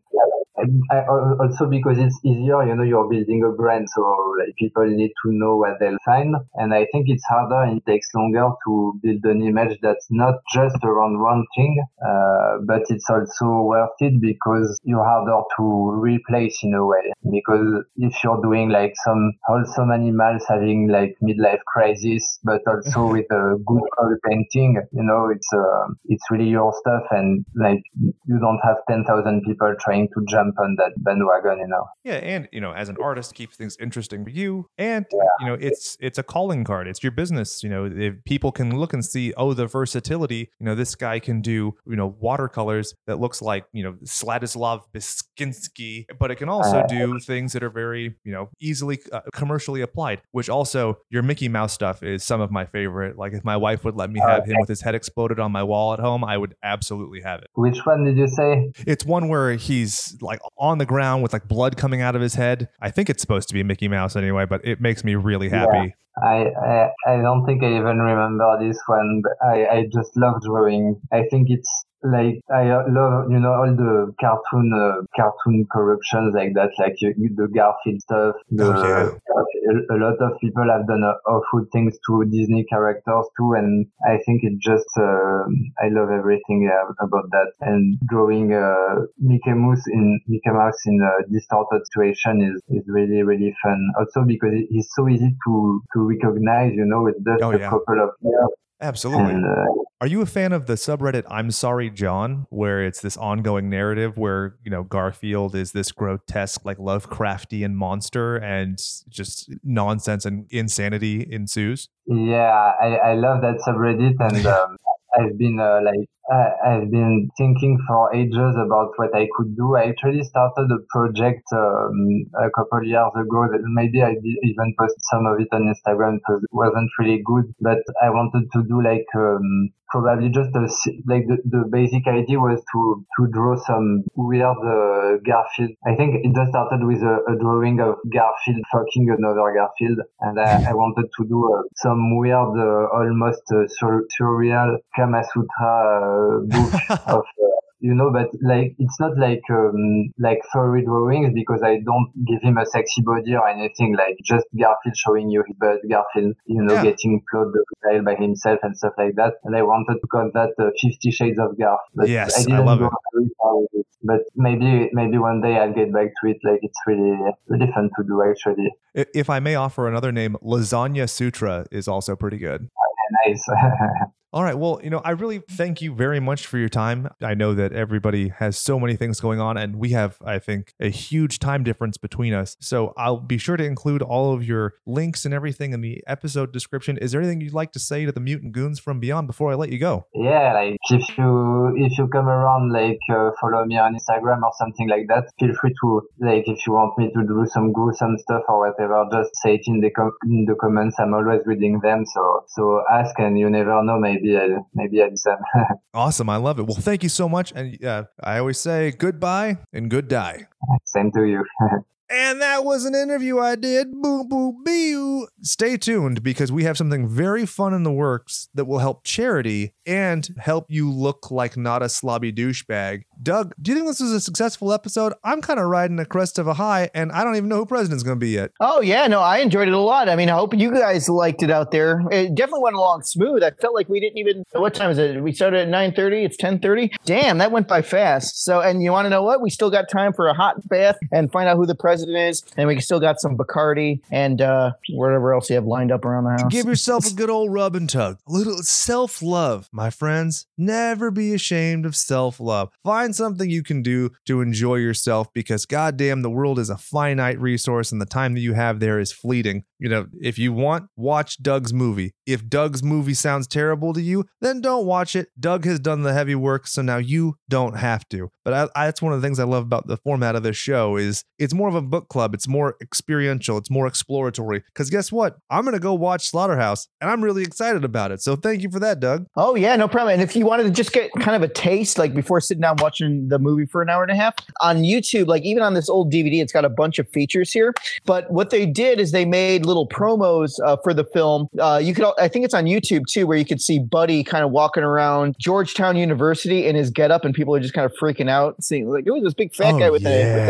I, also because it's easier, you know, you're building a brand, so like people need to know what they'll find. And I think it's harder and it takes longer to build an image that's not just around one thing, uh, but it's also worth it because you're harder to replace in a way. Because if you're doing like some wholesome animals having like midlife crisis, but also with a good color painting, you know, it's uh, it's really your stuff, and like you don't have ten thousand people trying to jump jump on that bandwagon, you know. Yeah, and you know, as an artist, keeps things interesting for you, and yeah. you know, it's it's a calling card. It's your business. You know, if people can look and see, oh, the versatility. You know, this guy can do you know watercolors that looks like you know Zdzisław Beksiński, but it can also uh, do things that are very you know easily uh, commercially applied. Which also your Mickey Mouse stuff is some of my favorite. Like if my wife would let me have him with his head exploded on my wall at home, I would absolutely have it. Which one did you say? It's one where he's like on the ground with like blood coming out of his head. I think it's supposed to be Mickey Mouse anyway, but it makes me really happy. Yeah. I, I I don't think I even remember this one, but I, I just love drawing. I think it's like I love you know all the cartoon uh, cartoon corruptions like that like you, the Garfield stuff the, oh, yeah. a, lot of people have done uh, awful things to Disney characters too and I think it just uh, I love everything uh, about that and drawing uh, Mickey Mouse in Mickey Mouse in a distorted situation is, is really really fun also because it's so easy to to recognize you know with just oh, a yeah. couple of yeah, Absolutely. And, uh, Are you a fan of the subreddit I'm sorry Jon where it's this ongoing narrative where, you know, Garfield is this grotesque like Lovecraftian monster and just nonsense and insanity ensues? Yeah, I, I love that subreddit and um, I've been uh, like uh, I've been thinking for ages about what I could do. I actually started a project um, a couple years ago. That maybe I did even post some of it on Instagram because it wasn't really good. But I wanted to do like um, probably just a, like the, the basic idea was to to draw some weird uh, Garfield. I think it just started with a, a drawing of Garfield fucking another Garfield, and I, I wanted to do uh, some weird, uh, almost uh, sur- surreal Kama Sutra uh, book of uh, you know, but like it's not like um, like furry drawings because I don't give him a sexy body or anything. Like just Garfield showing you his butt, Garfield, you know, Yeah. getting plowed the by himself and stuff like that. And I wanted to call that uh, Fifty Shades of Garf. But Yes, I didn't love go it. far with it. But maybe maybe one day I'll get back to it. Like it's really really fun to do actually. If I may offer another name, Lasagna Sutra is also pretty good. Nice. All right. Well, you know, I really thank you very much for your time. I know that everybody has so many things going on, and we have, I think, a huge time difference between us. So I'll be sure to include all of your links and everything in the episode description. Is there anything you'd like to say to the mutant goons from beyond before I let you go? Yeah, like if you if you come around, like uh, follow me on Instagram or something like that. Feel free to like if you want me to do some gruesome stuff or whatever, just say it in the com- in the comments. I'm always reading them, so so ask, and you never know. Maybe I maybe I listen. Awesome. I love it. Well, thank you so much. And uh, I always say goodbye and good die. Same to you. And that was an interview I did. Boom, boom, boo. Stay tuned because we have something very fun in the works that will help charity and help you look like not a slobby douchebag. Doug, do you think this was a successful episode? I'm kind of riding the crest of a high, and I don't even know who president's going to be yet. Oh yeah, no, I enjoyed it a lot. I mean, I hope you guys liked it out there. It definitely went along smooth. I felt like we didn't even. What time is it? We started at nine thirty. It's ten thirty. Damn, that went by fast. So, and you want to know what? We still got time for a hot bath and find out who the president is, and we still got some Bacardi and uh, whatever else you have lined up around the house. Give yourself a good old rub and tug. A little self love, my friends. Never be ashamed of self love. Find something you can do to enjoy yourself because, goddamn, the world is a finite resource and the time that you have there is fleeting. You know, if you want, watch Doug's movie. If Doug's movie sounds terrible to you, then don't watch it. Doug has done the heavy work, so now you don't have to. But I, I, that's one of the things I love about the format of this show is it's more of a book club. It's more experiential. It's more exploratory. Because guess what? I'm gonna go watch Slaughterhouse, and I'm really excited about it. So thank you for that, Doug. Oh yeah, no problem. And if you wanted to just get kind of a taste, like before sitting down watching the movie for an hour and a half on YouTube, like even on this old DVD, it's got a bunch of features here. But what they did is they made little promos uh, for the film. Uh, you could, I think it's on YouTube too, where you could see Buddy kind of walking around Georgetown University in his getup, and people are just kind of freaking out, seeing like, oh, this big fat Oh, guy with, a, with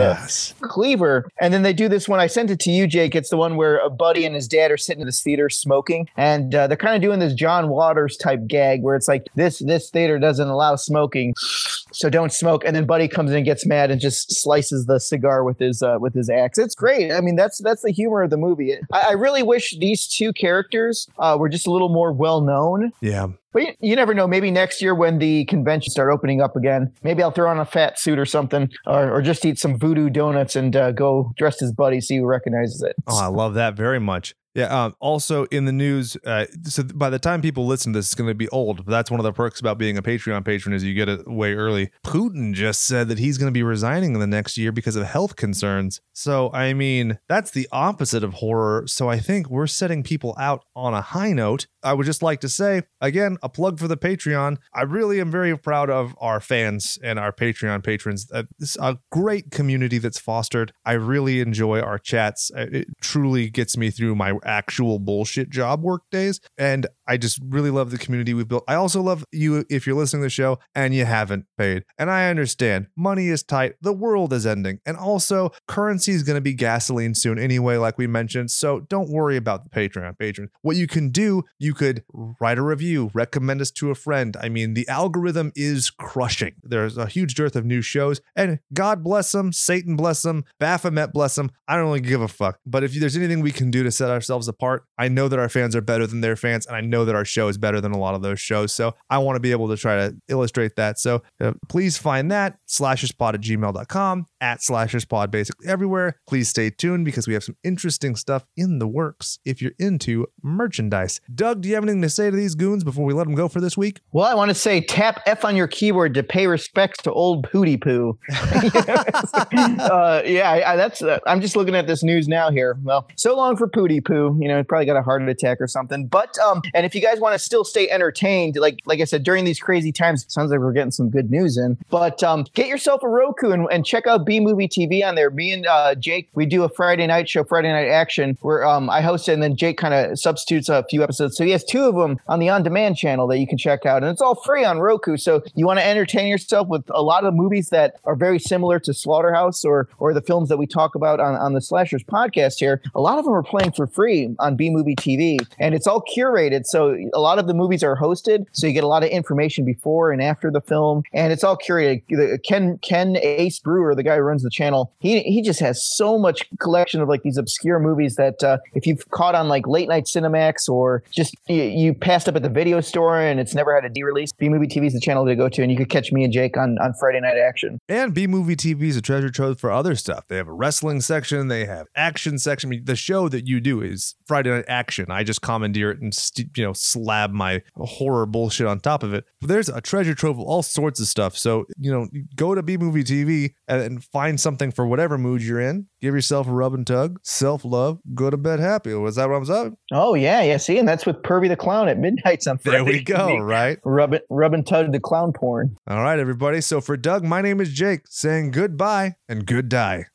a cleaver. And then they do this one. I sent it to you, Jake. It's the one where a buddy and his dad are sitting in this theater smoking, and uh, they're kind of doing this John Waters type gag where it's like this this theater doesn't allow smoking, so don't smoke. And then Buddy comes in and gets mad and just slices the cigar with his uh, with his axe. It's great. I mean, that's that's the humor of the movie. I, I really wish these two characters uh, were just a little more well known. Yeah. But you, you never know. Maybe next year when the conventions start opening up again, maybe I'll throw on a fat suit or something, or, or just eat some voodoo donuts and uh, go dressed as Buddy, see who recognizes it. Oh, I love that very much. Yeah. Um, also in the news, uh, so by the time people listen to this, it's going to be old. But that's one of the perks about being a Patreon patron is you get it way early. Putin just said that he's going to be resigning in the next year because of health concerns. So I mean, that's the opposite of horror. So I think we're setting people out on a high note. I would just like to say again a plug for the Patreon. I really am very proud of our fans and our Patreon patrons. Uh, It's a great community that's fostered. I really enjoy our chats. Uh, It truly gets me through my actual bullshit job work days. And I just really love the community we've built. I also love you if you're listening to the show and you haven't paid. And I understand money is tight, the world is ending. And also, currency is going to be gasoline soon anyway, like we mentioned. So don't worry about the Patreon patron. What you can do, you could write a review, recommend us to a friend. I mean, the algorithm is crushing. There's a huge dearth of new shows, and God bless them, Satan bless them, Baphomet bless them. I don't really give a fuck. But if there's anything we can do to set ourselves apart, I know that our fans are better than their fans, and I know that our show is better than a lot of those shows. So I want to be able to try to illustrate that. So uh, please find that slasherspod at gmail.com, at slasherspod basically everywhere. Please stay tuned because we have some interesting stuff in the works if you're into merchandise. Doug, do you have anything to say to these goons before we let them go for this week? Well, I want to say tap F on your keyboard to pay respects to old Pooty Poo. uh, yeah, I, I, that's. Uh, I'm just looking at this news now here. Well, so long for Pooty Poo. You know, he probably got a heart attack or something. But um, and if you guys want to still stay entertained, like like I said, during these crazy times, it sounds like we're getting some good news in. But um, get yourself a Roku and, and check out B Movie TV on there. Me and uh, Jake, we do a Friday night show, Friday Night Action, where um, I host it, and then Jake kind of substitutes a few episodes. So he has two of them on the on demand channel that you can check out, and it's all free on Roku. So you want to entertain yourself with a lot of movies that are very similar to Slaughterhouse or or the films that we talk about on, on the Slashers podcast here. A lot of them are playing for free on B Movie TV, and it's all curated. So a lot of the movies are hosted, so you get a lot of information before and after the film, and it's all curated. Ken Ken Ace Brewer, the guy who runs the channel, he he just has so much collection of like these obscure movies that uh, if you've caught on like late night Cinemax or just you, you passed up at the video store and it's never had a de-release, B Movie TV is the channel to go to, and you could catch me and Jake on on Friday Night Action. And B Movie TV is a treasure trove for other stuff. They have a wrestling section, they have action section. I mean, the show that you do is Friday Night Action. I just commandeer it and you know slab my horror bullshit on top of it. But there's a treasure trove of all sorts of stuff. So you know, go to B Movie TV and find something for whatever mood you're in. Give yourself a rub and tug, self love, go to bed happy. Was that what I'm saying? Oh yeah, yeah. See, and that's with Pervy the Clown at midnight Something. There we go. Right, rub it, rub and tug the clown porn. All right, everybody. So for Doug, my name is Jake, saying goodbye and good die.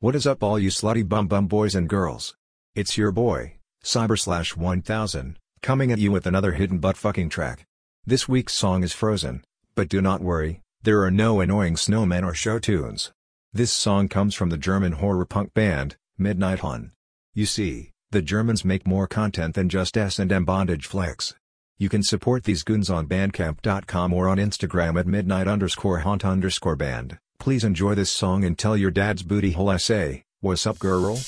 What is up all you slutty bum bum boys and girls? It's your boy, Cyber Slash 1000, coming at you with another hidden butt fucking track. This week's song is Frozen, but do not worry, there are no annoying snowmen or show tunes. This song comes from the German horror punk band, Midnight Haunt. You see, the Germans make more content than just S&M bondage flicks. You can support these goons on bandcamp.com or on Instagram at midnight underscore haunt underscore band. Please enjoy this song and tell your dad's booty hole I say, what's up girl?